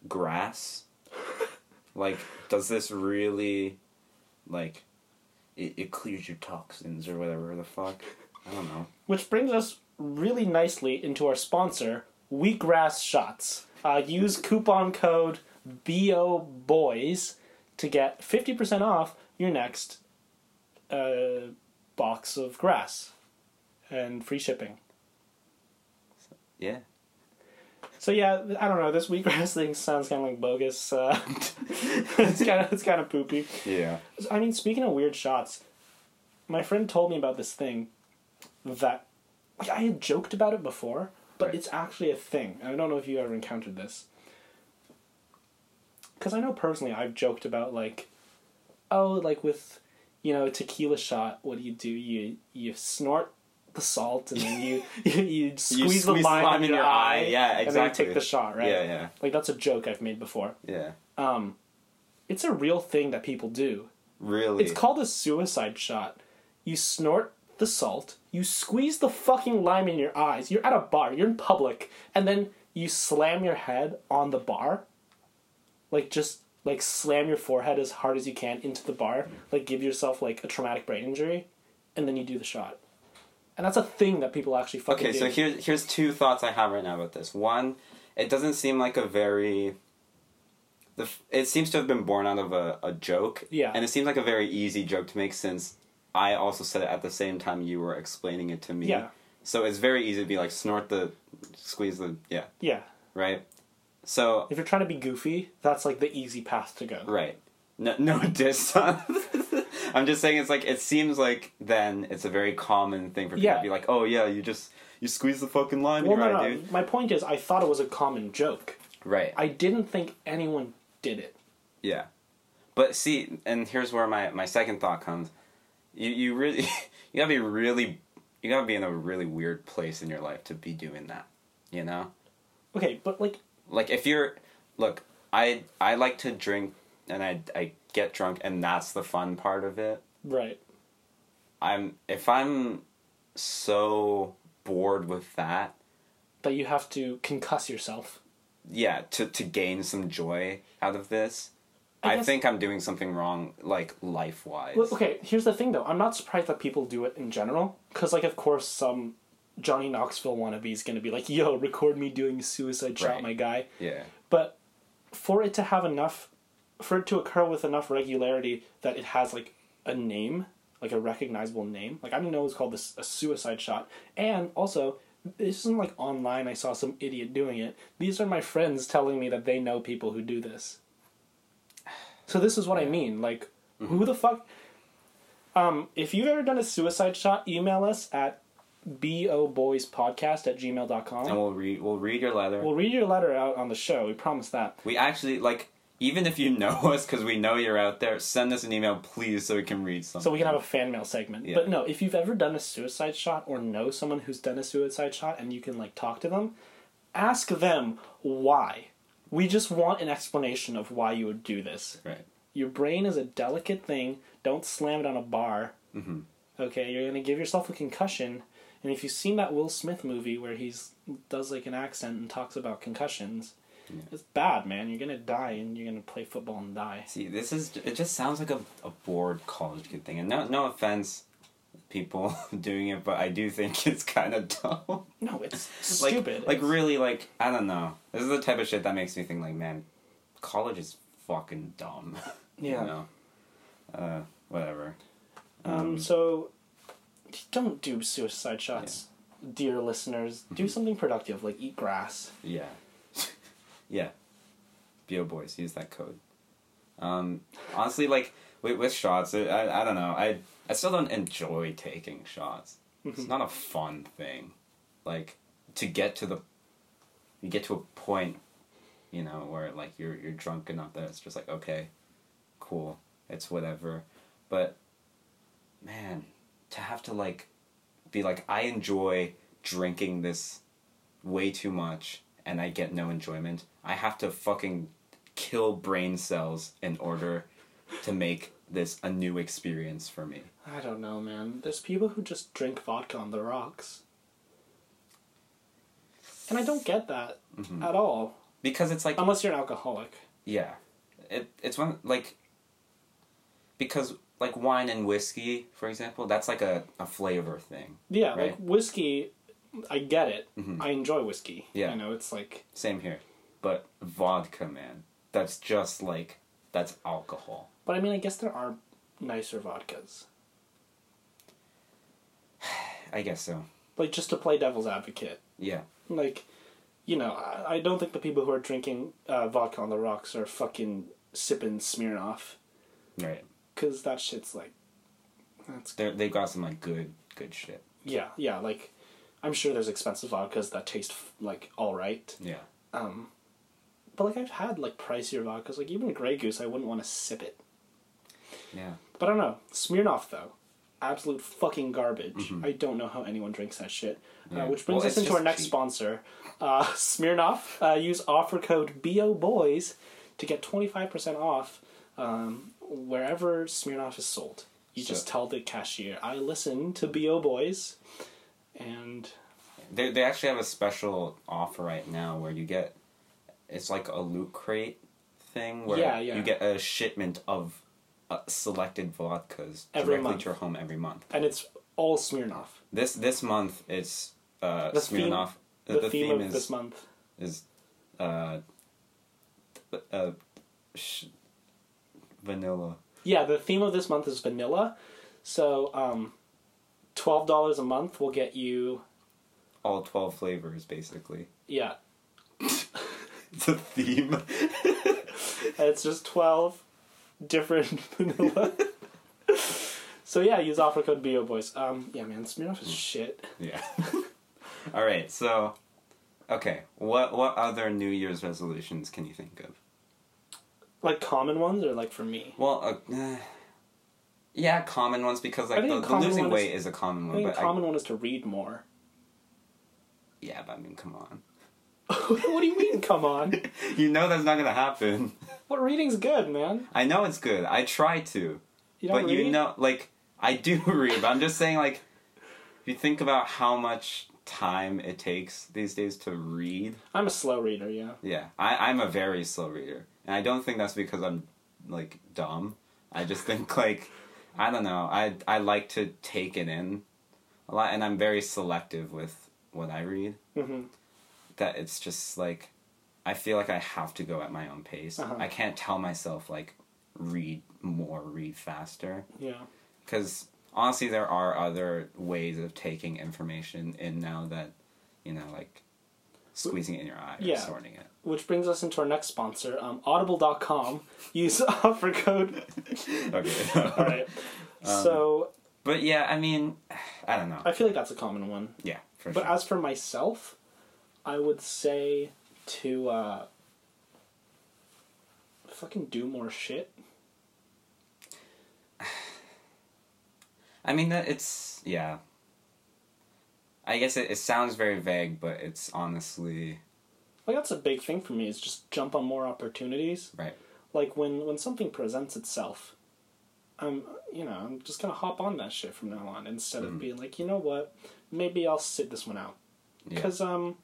S3: grass. like, does this really like it, it clears your toxins or whatever the fuck? I don't know.
S2: Which brings us really nicely into our sponsor, Wheatgrass Shots. Uh, use coupon code BO Boys to get 50% off your next uh, box of grass and free shipping.
S3: Yeah.
S2: So yeah, I don't know. This wheatgrass thing sounds kind of like bogus. Uh, it's kind of it's kind of poopy.
S3: Yeah.
S2: I mean, speaking of weird shots, my friend told me about this thing that like I had joked about it before, but
S3: Right.
S2: it's actually a thing. And I don't know if you ever encountered this. Because I know personally, I've joked about like, oh, like with, you know, a tequila shot. What do you do? You you snort the salt and then you you, you squeeze, the
S3: squeeze
S2: lime, in your, eye.
S3: Yeah, exactly.
S2: And then you take the shot, right?
S3: Yeah, yeah.
S2: Like that's a joke I've made before.
S3: Yeah.
S2: Um, it's a real thing that people do.
S3: Really.
S2: It's called a suicide shot. You snort the salt, you squeeze the fucking lime in your eyes. You're at a bar, you're in public, and then you slam your head on the bar. Like just like slam your forehead as hard as you can into the bar, like give yourself like a traumatic brain injury, and then you do the shot. And that's a thing that people actually fucking
S3: Okay,
S2: do.
S3: so here's here's two thoughts I have right now about this. One, it doesn't seem like a very. The it seems to have been born out of a, a joke.
S2: Yeah.
S3: And it seems like a very easy joke to make since I also said it at the same time you were explaining it to me.
S2: Yeah.
S3: So it's very easy to be like snort the, squeeze the yeah
S2: yeah.
S3: right. So
S2: If you're trying to be goofy, that's like the easy path to go.
S3: right. No no diss on. I'm just saying it's like it seems like then it's a very common thing for people
S2: Yeah.
S3: to be like oh yeah you just you squeeze the fucking lime
S2: Well, no,
S3: eye
S2: no.
S3: dude.
S2: My point is, I thought it was a common joke.
S3: Right.
S2: I didn't think anyone did it.
S3: Yeah. But see, and here's where my, my second thought comes. You you really you gotta be really you gotta be in a really weird place in your life to be doing that. You know?
S2: Okay, but like,
S3: Like if you're look, I I like to drink and I I get drunk and that's the fun part of it.
S2: Right.
S3: I'm if I'm so bored with that,
S2: That you have to concuss yourself.
S3: yeah, to to gain some joy out of this,
S2: I
S3: I, think I'm doing something wrong, like life wise.
S2: Well, okay, here's the thing though. I'm not surprised that people do it in general, because like of course some Johnny Knoxville wannabe is gonna be like, "Yo, record me doing suicide shot,
S3: Right.
S2: my guy."
S3: Yeah,
S2: But for it to have enough, for it to occur with enough regularity that it has like a name, like a recognizable name. Like I didn't know it was called this a suicide shot, and also. This isn't like online. I saw some idiot doing it. These are my friends telling me that they know people who do this. So this is what I mean. Like, who the fuck? Um, if you've ever done a suicide shot, email us at boboyspodcast at gmail.com.
S3: and we'll read we'll read your letter.
S2: We'll read your letter out on the show. We promise that.
S3: we actually like even if you know us because we know you're out there, send us an email, please, so we can read something.
S2: So we can have a fan mail segment.
S3: Yeah.
S2: But no, if you've ever done a suicide shot or know someone who's done a suicide shot and you can like talk to them, ask them why. We just want an explanation of why you would do this.
S3: right.
S2: Your brain is a delicate thing. Don't slam it on a bar.
S3: Mm-hmm.
S2: Okay, you're gonna give yourself a concussion. And if you've seen that Will Smith movie where he's does like an accent and talks about concussions, it's bad, man. You're gonna die and you're gonna play football and die.
S3: See, this is it. Just sounds like a, a bored college kid thing, and no no offense, people doing it, but I do think it's kind of dumb.
S2: No, it's
S3: like,
S2: stupid.
S3: Like
S2: It's-
S3: really, like I don't know. This is the type of shit that makes me think like, man, college is fucking dumb.
S2: Yeah.
S3: You know? Uh, whatever.
S2: Um, so don't do suicide shots, dear listeners.
S3: Mm-hmm.
S2: Do something productive, like eat grass.
S3: Yeah. Yeah. Bo boys, use that code. Um, honestly, like with, with shots, I, I I don't know. I I still don't enjoy taking shots. It's not a fun thing. Like to get to the, you get to a point, you know, where like you're you're drunk enough that it's just like okay, cool, it's whatever. But man, to have to like be like I enjoy drinking this way too much and I get no enjoyment. I have to fucking kill brain cells in order to make this a new experience for me.
S2: I don't know, man. There's people who just drink vodka on the rocks. And I don't get that
S3: Mm-hmm.
S2: at all.
S3: Because it's like
S2: Unless you're an alcoholic.
S3: yeah. It it's one like because like wine and whiskey, for example, that's like a, a flavor thing.
S2: Yeah, like whiskey, I get it.
S3: Mhm.
S2: I enjoy whiskey.
S3: Yeah.
S2: You know, it's like,
S3: Same here. But vodka, man, that's just like that's alcohol.
S2: but I mean, I guess there are nicer vodkas.
S3: I guess so.
S2: Like, just to play devil's advocate.
S3: Yeah.
S2: like you know I, I don't think the people who are drinking uh, vodka on the rocks are fucking sipping Smirnoff
S3: Right.
S2: because that shit's like that's
S3: They they got some like good good shit.
S2: yeah yeah like I'm sure there's expensive vodkas that taste like all right
S3: Yeah.
S2: um but like I've had like pricier vodkas like even Grey Goose I wouldn't want to sip it
S3: Yeah.
S2: but I don't know Smirnoff though absolute fucking garbage I don't know how anyone drinks that shit
S3: Mm-hmm. Yeah.
S2: uh, which brings
S3: Well,
S2: us into our next
S3: cheap.
S2: sponsor uh, Smirnoff uh, use offer code BOBOYS to get 25% off um, wherever Smirnoff is sold you
S3: So-
S2: just tell the cashier I listen to BO Boys
S3: They they actually have a special offer right now where you get it's like a loot crate thing where
S2: Yeah, yeah.
S3: you get a shipment of uh, selected vodkas
S2: Every
S3: directly
S2: month.
S3: to your home every month.
S2: and it's all Smirnoff
S3: This this month it's uh,
S2: The theme-
S3: Smirnoff.
S2: the, theme, of
S3: is
S2: this month
S3: is uh, uh, sh- vanilla.
S2: Yeah, the theme of this month is vanilla. So, um, twelve dollars a month will get you.
S3: All twelve flavors basically.
S2: Yeah,
S3: The theme.
S2: it's just twelve different vanilla. so yeah, use offer code BO boys. Um, yeah, man, Smirnoff is shit.
S3: Yeah. All right. So, okay. What what other New Year's resolutions can you think of?
S2: Like common ones, or like for me.
S3: Well, uh, eh, yeah, common ones because like the, the losing weight
S2: is-
S3: is, a common
S2: I
S3: one,
S2: think
S3: but
S2: a common one is to read more.
S3: Yeah, but I mean, come on.
S2: what do you mean? Come on.
S3: You know that's not gonna happen.
S2: What reading's good, man?
S3: I know it's good. I try to.
S2: You
S3: but
S2: read?
S3: you know, like I do read. But I'm just saying, like, if you think about how much time it takes these days to read,
S2: I'm a slow reader, yeah.
S3: yeah, I, I'm a very slow reader, and I don't think that's because I'm like dumb. I just think like I don't know. I I like to take it in a lot, and I'm very selective with what I read.
S2: hmm
S3: That it's just like I feel like I have to go at my own pace.
S2: Uh-huh.
S3: I can't tell myself like read more, read faster
S2: Yeah.
S3: because honestly there are other ways of taking information in now that you know like squeezing it in your eye
S2: Yeah.
S3: sorting it
S2: Which brings us into our next sponsor, um, Audible.com. Use offer code.
S3: okay
S2: All right.
S3: Um,
S2: so
S3: but yeah i mean i don't know
S2: I feel like that's a common one.
S3: yeah for
S2: But
S3: sure.
S2: as for myself, I would say to uh, fucking do more shit.
S3: i mean that it's yeah. I guess it, it sounds very vague but it's honestly
S2: Like that's a big thing for me is just jump on more opportunities.
S3: right.
S2: Like when when something presents itself, I'm you know I'm just gonna hop on that shit from now on instead of being like you know what maybe I'll sit this one out
S3: yeah
S2: because um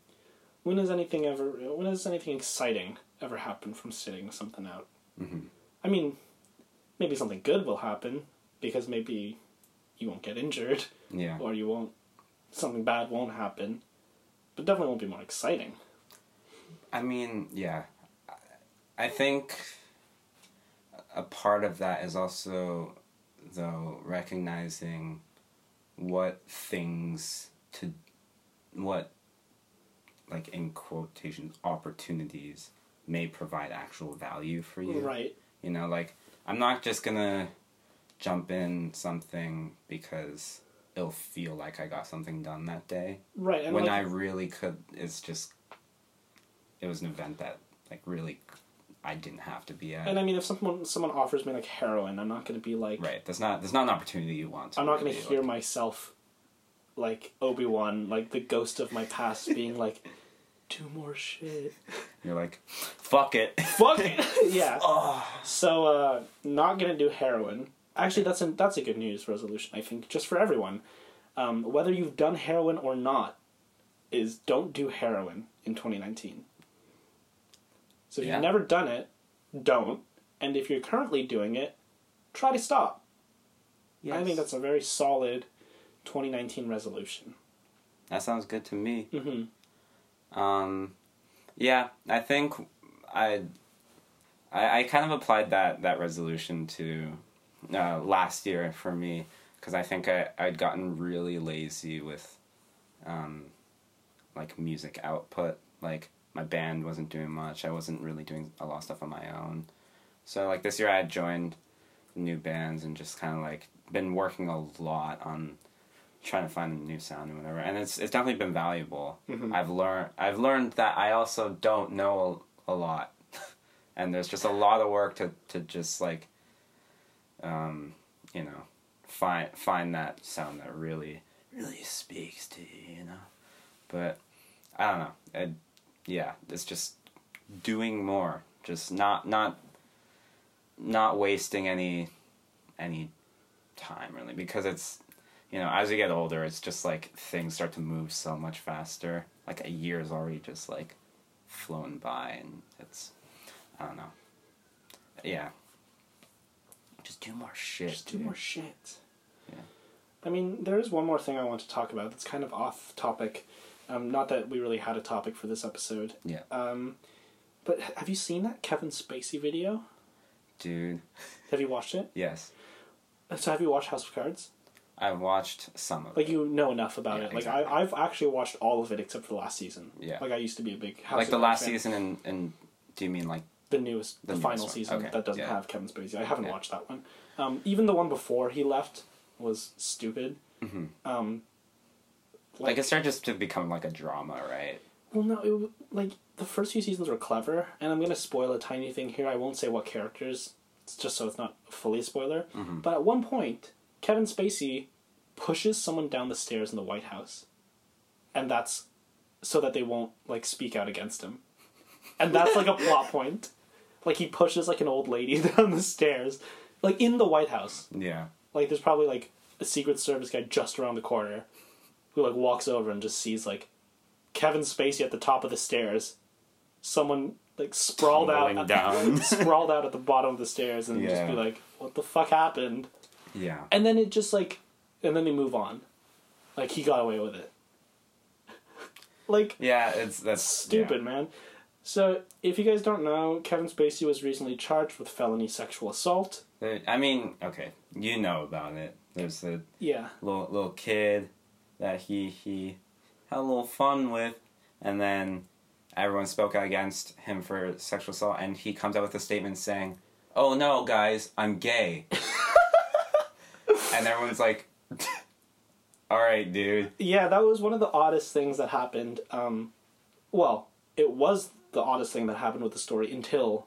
S2: when has anything ever when has anything exciting ever happened from sitting something out?
S3: Mhm.
S2: I mean, maybe something good will happen because maybe you won't get injured
S3: yeah
S2: or you won't something bad won't happen, but definitely won't be more exciting.
S3: I mean, yeah. I think a part of that is also, though, recognizing what things to, what, like in quotations, opportunities may provide actual value for you.
S2: Right.
S3: You know, like, I'm not just gonna jump in something because it'll feel like I got something done that day
S2: Right. And
S3: when
S2: like,
S3: I really could, it's just, it was an event that like really, I didn't have to be at.
S2: and I mean, if someone someone offers me like heroin, I'm not gonna be like,
S3: right, that's not that's not an opportunity you want. To
S2: I'm not gonna
S3: really,
S2: hear
S3: like-
S2: myself like Obi Wan, like the ghost of my past, being like, "Do more shit."
S3: You're like, fuck it.
S2: Fuck it. yeah. So, uh, not gonna do heroin. Actually, that's a that's a good news resolution. I think just for everyone, um, whether you've done heroin or not, is don't do heroin in 2019. So if
S3: Yeah.
S2: you've never done it, don't. And if you're currently doing it, try to stop. I think that's a very solid 2019 resolution.
S3: that sounds good to me.
S2: hmm
S3: Um, yeah, I think I, I, I kind of applied that that resolution to uh, last year for me because I think I I'd gotten really lazy with, um, like music output. Like my band wasn't doing much. I wasn't really doing a lot of stuff on my own. So like this year I had joined new bands and just kind of like been working a lot on trying to find a new sound and whatever. And it's it's definitely been valuable. I've learned i've learned that i also don't know a, a lot. And there's just a lot of work to to just like um you know find find that sound that really really speaks to you you know? But i don't know. It, yeah it's just doing more just not not not wasting any any time really because it's you know as you get older it's just like things start to move so much faster like a year is already just like flown by and it's i don't know yeah just do more shit
S2: Just do
S3: dude.
S2: more shit.
S3: Yeah.
S2: I mean, there is one more thing I want to talk about that's kind of off topic. Um, not that we really had a topic for this episode.
S3: yeah
S2: Um, but have you seen that Kevin Spacey video?
S3: dude
S2: Have you watched it?
S3: yes
S2: So have you watched House of Cards?
S3: i've watched some of
S2: Like
S3: it Like
S2: you know enough about
S3: Yeah,
S2: it. Like
S3: exactly.
S2: I, I've actually watched all of it except for the last season.
S3: Yeah.
S2: Like I used to be a big House
S3: like the last
S2: fan.
S3: season and and do you mean like
S2: the newest,
S3: The
S2: the,
S3: newest
S2: final
S3: one.
S2: season
S3: Okay,
S2: that doesn't
S3: yeah.
S2: have Kevin Spacey. I haven't
S3: Yeah.
S2: watched that one. Um, even the one before he left was stupid.
S3: Mhm.
S2: Um,
S3: like it started just to become like a drama right
S2: Well, no, it, like the first few seasons were clever, and I'm gonna spoil a tiny thing here. I won't say what characters, it's just so it's not fully a spoiler. Mm-hmm. But at one point, Kevin Spacey pushes someone down the stairs in the White House, and that's so that they won't like speak out against him, and that's like a plot point. Like he pushes like an old lady down the stairs, like in the White House.
S3: Yeah.
S2: Like there's probably like a Secret Service guy just around the corner, who like walks over and just sees like Kevin Spacey at the top of the stairs, someone like sprawled
S3: Tumbling
S2: out
S3: down.
S2: sprawled out at the bottom of the stairs, and just be like, "What the fuck happened?"
S3: Yeah.
S2: And then it just like, and then they move on, like he got away with it. like
S3: Yeah, it's that's
S2: stupid, man. So if you guys don't know, Kevin Spacey was recently charged with felony sexual assault.
S3: Uh, I mean, okay, you know about it. There's a
S2: Yeah.
S3: little little kid that he he had a little fun with, and then everyone spoke out against him for sexual assault, and he comes out with a statement saying, "Oh no, guys, I'm gay," and everyone's like, "All right, dude."
S2: Yeah, that was one of the oddest things that happened. Um, well, it was the oddest thing that happened with the story until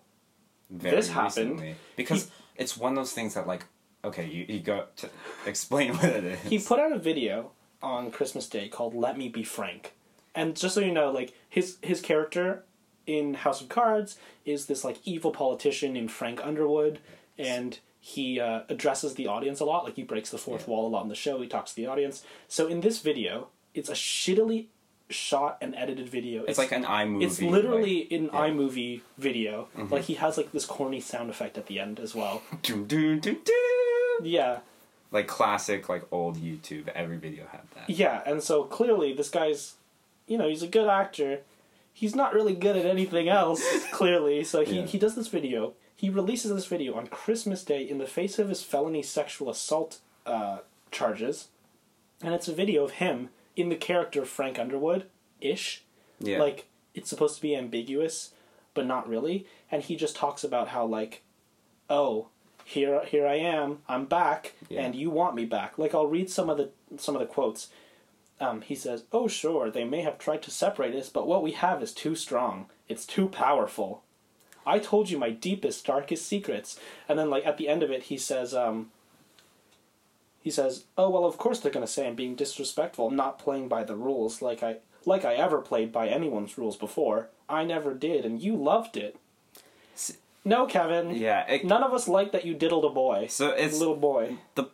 S3: Very
S2: This happened.
S3: recently. because it's one of those things that like, okay, you you go to explain what it is.
S2: he put out a video on Christmas Day called "Let Me Be Frank," and just so you know, like his his character in House of Cards is this like evil politician named Frank Underwood, and he uh, addresses the audience a lot. Like he breaks the fourth wall a lot in the show. He talks to the audience. So in this video, it's a shittily shot and edited video.
S3: it's like an iMovie.
S2: It's literally
S3: like,
S2: in
S3: yeah. Mm-hmm.
S2: iMovie video. Like he has like this corny sound effect at the end as well.
S3: Dun, dun, dun, dun.
S2: Yeah.
S3: Like classic like old YouTube. Every video had that.
S2: Yeah, and so clearly this guy's, you know, he's a good actor. He's not really good at anything else, clearly. So he,
S3: Yeah.
S2: he does this video. He releases this video on Christmas Day in the face of his felony sexual assault uh, charges. And it's a video of him in the character of Frank Underwood ish.
S3: Yeah.
S2: Like, it's supposed to be ambiguous, but not really. And he just talks about how, like, oh, here, here I am, I'm back,
S3: Yeah.
S2: and you want me back. Like, I'll read some of the some of the quotes. Um, he says, "Oh, sure, they may have tried to separate us, but what we have is too strong. It's too powerful. I told you my deepest, darkest secrets." And then, like at the end of it, he says, um, "He says, oh well, of course they're gonna say I'm being disrespectful, not playing by the rules like I like I ever played by anyone's rules before. I never did, and you loved it." No, Kevin.
S3: Yeah, it-
S2: None of us like that you diddled a boy.
S3: So it's-
S2: little boy.
S3: the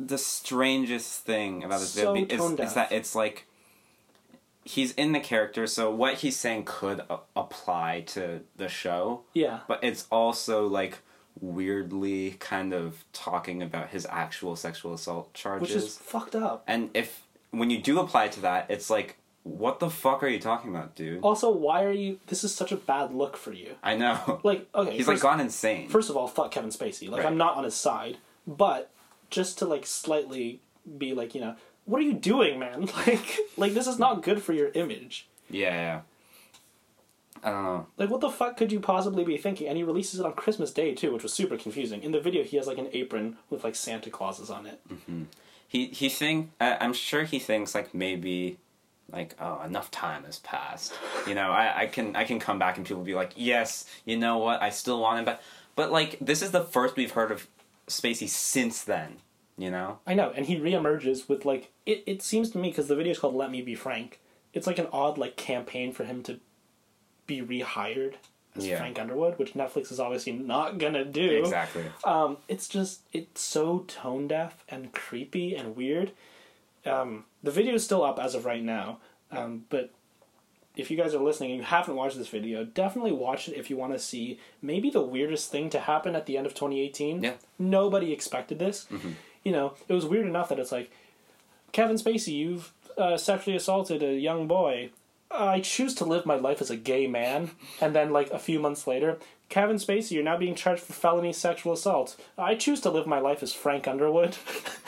S3: the strangest thing about this
S2: So
S3: video is, is that it's like he's in the character, so what he's saying could a- apply to the show,
S2: Yeah.
S3: but it's also like weirdly kind of talking about his actual sexual assault charges.
S2: Which is fucked up.
S3: and if when you do apply to that, it's like, what the fuck are you talking about, dude?
S2: Also, why are you? This is such a bad look for you.
S3: I know.
S2: Like, okay,
S3: he's
S2: first,
S3: like gone insane.
S2: First of all, fuck Kevin Spacey. Like,
S3: Right.
S2: I'm not on his side, but just to like slightly be like, you know, what are you doing, man? Like, like this is not good for your image.
S3: yeah, yeah. I don't know.
S2: Like, what the fuck could you possibly be thinking? And he releases it on Christmas Day too, which was super confusing. In the video, he has like an apron with like Santa Clauses on it. Mm-hmm.
S3: He he think I I'm sure he thinks like maybe like oh enough time has passed. You know I, I can I can come back and people be like yes you know what I still want him back. But like this is the first we've heard of Spacey since then. You know
S2: I know, and he reemerges with like it. It seems to me because the video is called "Let Me Be Frank." It's like an odd like campaign for him to be rehired as
S3: Yeah.
S2: Frank Underwood, which Netflix is obviously not gonna do.
S3: exactly.
S2: Um, it's just it's so tone deaf and creepy and weird. Um, the video is still up as of right now, um, but if you guys are listening and you haven't watched this video, definitely watch it if you want to see maybe the weirdest thing to happen at the end of 2018.
S3: Yeah.
S2: Nobody expected this. You know, it was weird enough that it's like, Kevin Spacey, you've uh, sexually assaulted a young boy. I choose to live my life as a gay man. And then, like, a few months later, Kevin Spacey, you're now being charged for felony sexual assault. I choose to live my life as Frank Underwood.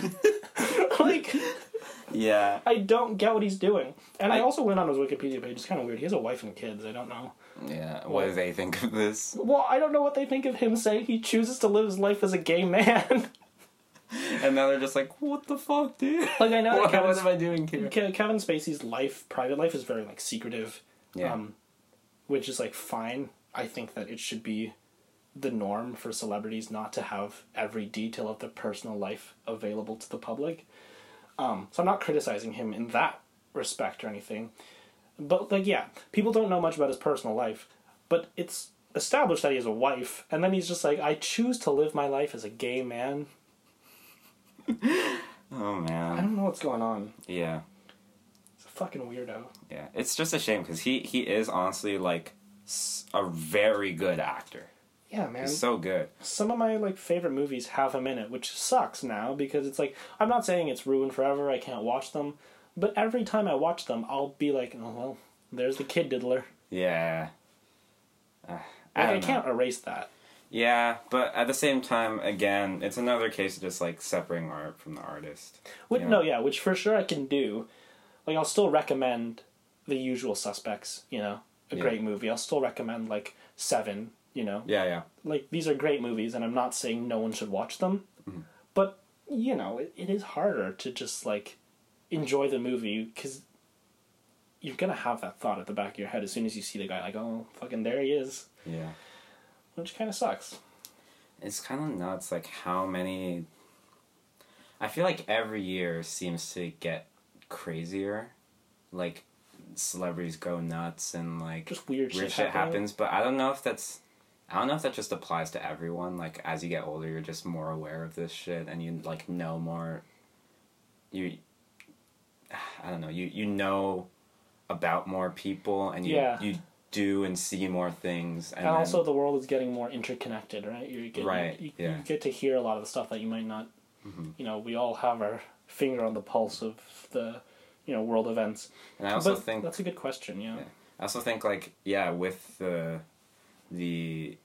S2: like,
S3: Yeah.
S2: I don't get what he's doing. And I,
S3: I-
S2: also went on his Wikipedia page. It's kind of weird. He has a wife and kids. I don't know.
S3: Yeah. What do they think of this?
S2: Well, I don't know what they think of him saying he chooses to live his life as a gay man.
S3: And now they're just like, what the fuck, dude?
S2: like I know
S3: what, what am I doing here?
S2: Kevin Spacey's life, private life, is very like secretive.
S3: Yeah.
S2: Um, which is like fine. I think that it should be the norm for celebrities not to have every detail of their personal life available to the public. Um, so I'm not criticizing him in that respect or anything. But like yeah, people don't know much about his personal life, but it's established that he has a wife, and then he's just like, I choose to live my life as a gay man.
S3: Oh man.
S2: I don't know what's going on.
S3: Yeah.
S2: He's a fucking weirdo.
S3: Yeah. It's just a shame because he he is honestly like a very good actor.
S2: Yeah, man.
S3: He's so good.
S2: Some of my like favorite movies have him in it, which sucks now because it's like I'm not saying it's ruined forever. I can't watch them, but every time I watch them, I'll be like, oh well, there's the kid diddler.
S3: Yeah. Uh,
S2: Like,
S3: I,
S2: I,
S3: don't know.
S2: can't erase that.
S3: Yeah, but at the same time, again, it's another case of just like separating art from the artist.
S2: Which,
S3: Yeah.
S2: No, yeah, which for sure I can do. Like I'll still recommend The Usual Suspects. You know, a
S3: Yeah.
S2: great movie. I'll still recommend like Seven. You know,
S3: Yeah, yeah.
S2: like these are great movies, and I'm not saying no one should watch them,
S3: Mm-hmm.
S2: but you know, it, it is harder to just like enjoy the movie because you're gonna have that thought at the back of your head as soon as you see the guy. Like, oh, fucking there he is,
S3: Yeah.
S2: which kind of sucks.
S3: It's kind of nuts, like how many. I feel like every year seems to get crazier. Like, celebrities go nuts and like
S2: Just weird shit
S3: weird shit
S2: happening.
S3: happens, but I don't know if that's. I don't know if that just applies to everyone. Like, as you get older, you're just more aware of this shit and you like know more. You. I don't know. You you know about more people and you
S2: Yeah.
S3: you do and see more things and,
S2: And,
S3: then-
S2: also, the world is getting more interconnected, right? You get,
S3: Right,
S2: You,
S3: yeah.
S2: you get to hear a lot of the stuff that you might not. Mm-hmm. You know, we all have our finger on the pulse of the, you know, world events.
S3: and I also
S2: but
S3: think
S2: that's a good question. Yeah.
S3: Yeah. I also think like yeah, with the the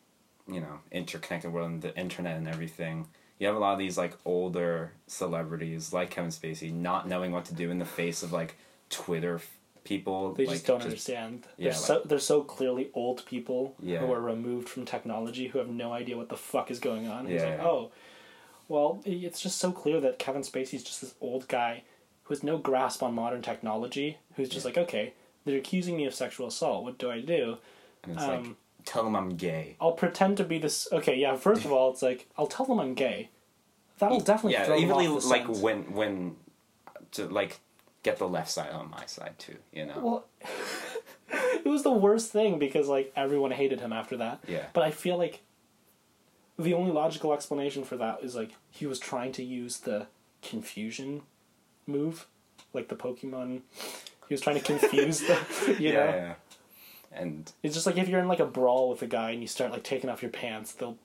S3: you know interconnected world and the internet and everything, you have a lot of these like older celebrities like Kevin Spacey not knowing what to do in the face of like Twitter f- people.
S2: They
S3: like,
S2: just don't understand.
S3: yeah,
S2: They're so they're so clearly old people
S3: Yeah.
S2: who are removed from technology who have no idea what the fuck is going on.
S3: Yeah,
S2: like,
S3: yeah.
S2: oh, well, it's just so clear that Kevin Spacey's just this old guy who has no grasp on modern technology. Who's just like, okay, they're accusing me of sexual assault. What do I do?
S3: And it's like
S2: um,
S3: tell them I'm gay.
S2: I'll pretend to be this. Okay, yeah. First of all, it's like I'll tell them I'm gay. That'll definitely
S3: yeah,
S2: throw them
S3: even
S2: off the
S3: like
S2: scent.
S3: when when to like get the left side on my side too. You know.
S2: Well, it was the worst thing because like everyone hated him after that.
S3: Yeah.
S2: But I feel like the only logical explanation for that is like he was trying to use the confusion move, like the Pokemon. He was trying to confuse the, you
S3: yeah,
S2: know.
S3: yeah. And
S2: It's just like if you're in like a brawl with a guy and you start like taking off your pants, they'll.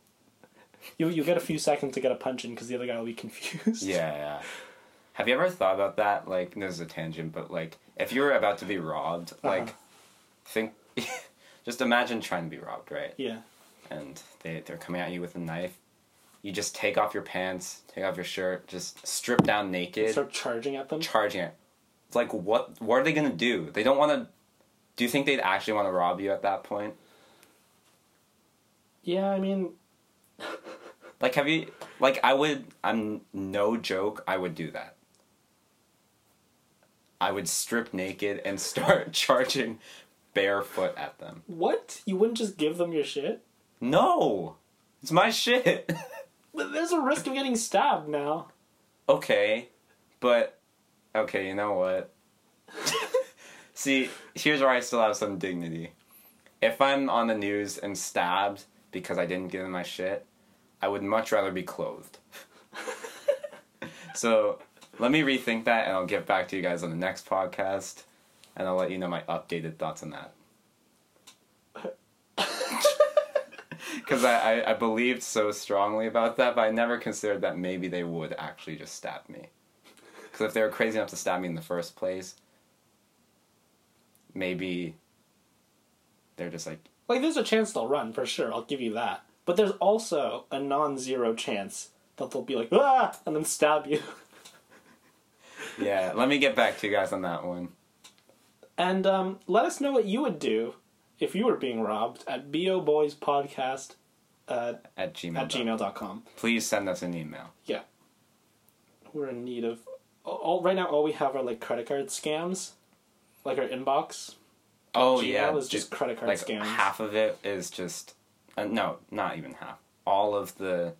S2: You you get a few seconds to get a punch in because the other guy will be confused.
S3: Yeah, yeah. Have you ever thought about that? Like, this is a tangent, but like, if you were about to be robbed, uh-huh. like, think, just imagine trying to be robbed, right?
S2: Yeah.
S3: And they they're coming at you with a knife. You just take off your pants, take off your shirt, just strip down naked,
S2: Start charging at them.
S3: charging it. It's like, what? What are they gonna do? They don't want to. Do you think they'd actually want to rob you at that point?
S2: yeah, I mean,
S3: Like, have you? Like, I would. I'm no joke. I would do that. I would strip naked and start charging barefoot at them.
S2: what? You wouldn't just give them your shit?
S3: No, it's my shit.
S2: But there's a risk of getting stabbed now.
S3: okay, but okay, you know what? See, here's where I still have some dignity. If I'm on the news and stabbed because I didn't give them my shit, I would much rather be clothed. so let me rethink that and I'll get back to you guys on the next podcast and I'll let you know my updated thoughts on that. Because I, I, I believed so strongly about that, but I never considered that maybe they would actually just stab me. Because if they were crazy enough to stab me in the first place, maybe they're just like,
S2: Like, there's a chance they'll run, for sure, I'll give you that. But there's also a non zero chance that they'll be like, ah, and then stab you.
S3: yeah, let me get back to you guys on that one.
S2: And um, let us know what you would do if you were being robbed at boboyspodcast uh,
S3: At Gmail.
S2: at gmail.com.
S3: Please send us an email.
S2: Yeah. We're in need of. All, right now, all we have are like credit card scams. Like our inbox.
S3: Oh
S2: Gmail
S3: yeah,
S2: is just credit card
S3: like
S2: scams.
S3: half of it is just uh, no, not even half. All of the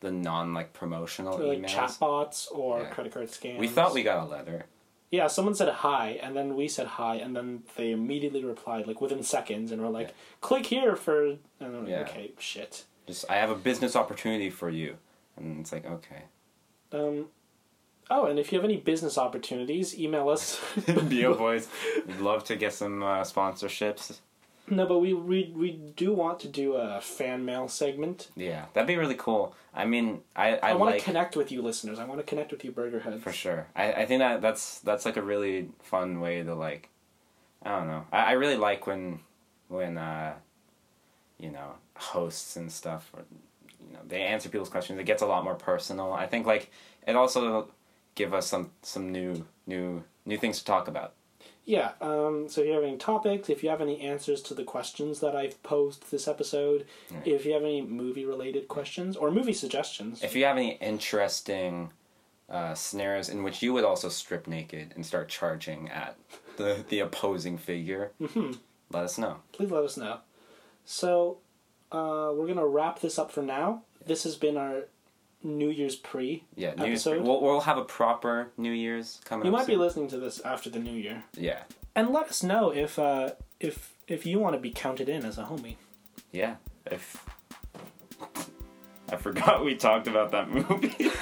S3: the non like promotional
S2: They're like
S3: emails.
S2: chatbots or
S3: Yeah.
S2: credit card scams.
S3: We thought we got a letter.
S2: Yeah, someone said hi, and then we said hi, and then they immediately replied, like within seconds, and were like,
S3: Yeah.
S2: "Click here for." And like,
S3: Yeah.
S2: okay, shit.
S3: Just I have a business opportunity for you, and it's like okay.
S2: Um, oh, and if you have any business opportunities, email us.
S3: Bo boys, we'd love to get some uh, sponsorships.
S2: no, but we, we we do want to do a fan mail segment.
S3: Yeah, that'd be really cool. I mean, I I,
S2: I, want
S3: like
S2: to connect with you, listeners. I want to connect with you, Burger Heads.
S3: for sure. I I think that that's that's like a really fun way to like. I don't know. I, I really like when when uh, you know hosts and stuff or you know they answer people's questions. It gets a lot more personal. I think like it also give us some some new new new things to talk about.
S2: Yeah. Um, so if you have any topics, if you have any answers to the questions that I've posed this episode, if you have any movie related questions or movie suggestions,
S3: If you have any interesting uh, scenarios in which you would also strip naked and start charging at the the opposing figure, let us know.
S2: please let us know. So uh, we're gonna wrap this up for now. This has been our New Year's pre
S3: Yeah, New Year's.
S2: episode.
S3: We'll, we'll have a proper New Year's coming. Up.
S2: You
S3: up
S2: might be
S3: soon.
S2: listening to this after the New Year,
S3: Yeah,
S2: and let us know if uh, if if you want to be counted in as a homie.
S3: yeah. If I forgot we talked about that movie.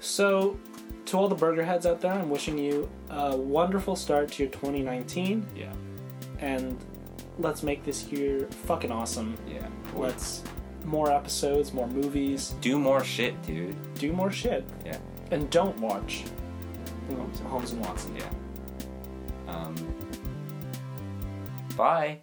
S2: So, to all the burger heads out there, I'm wishing you a wonderful start to your 2019,
S3: yeah,
S2: and let's make this year fucking awesome.
S3: yeah.
S2: Let's more episodes, more movies,
S3: Do more shit, dude.
S2: do more shit,
S3: Yeah,
S2: and don't watch Holmes and Watson.
S3: yeah. Um. Bye.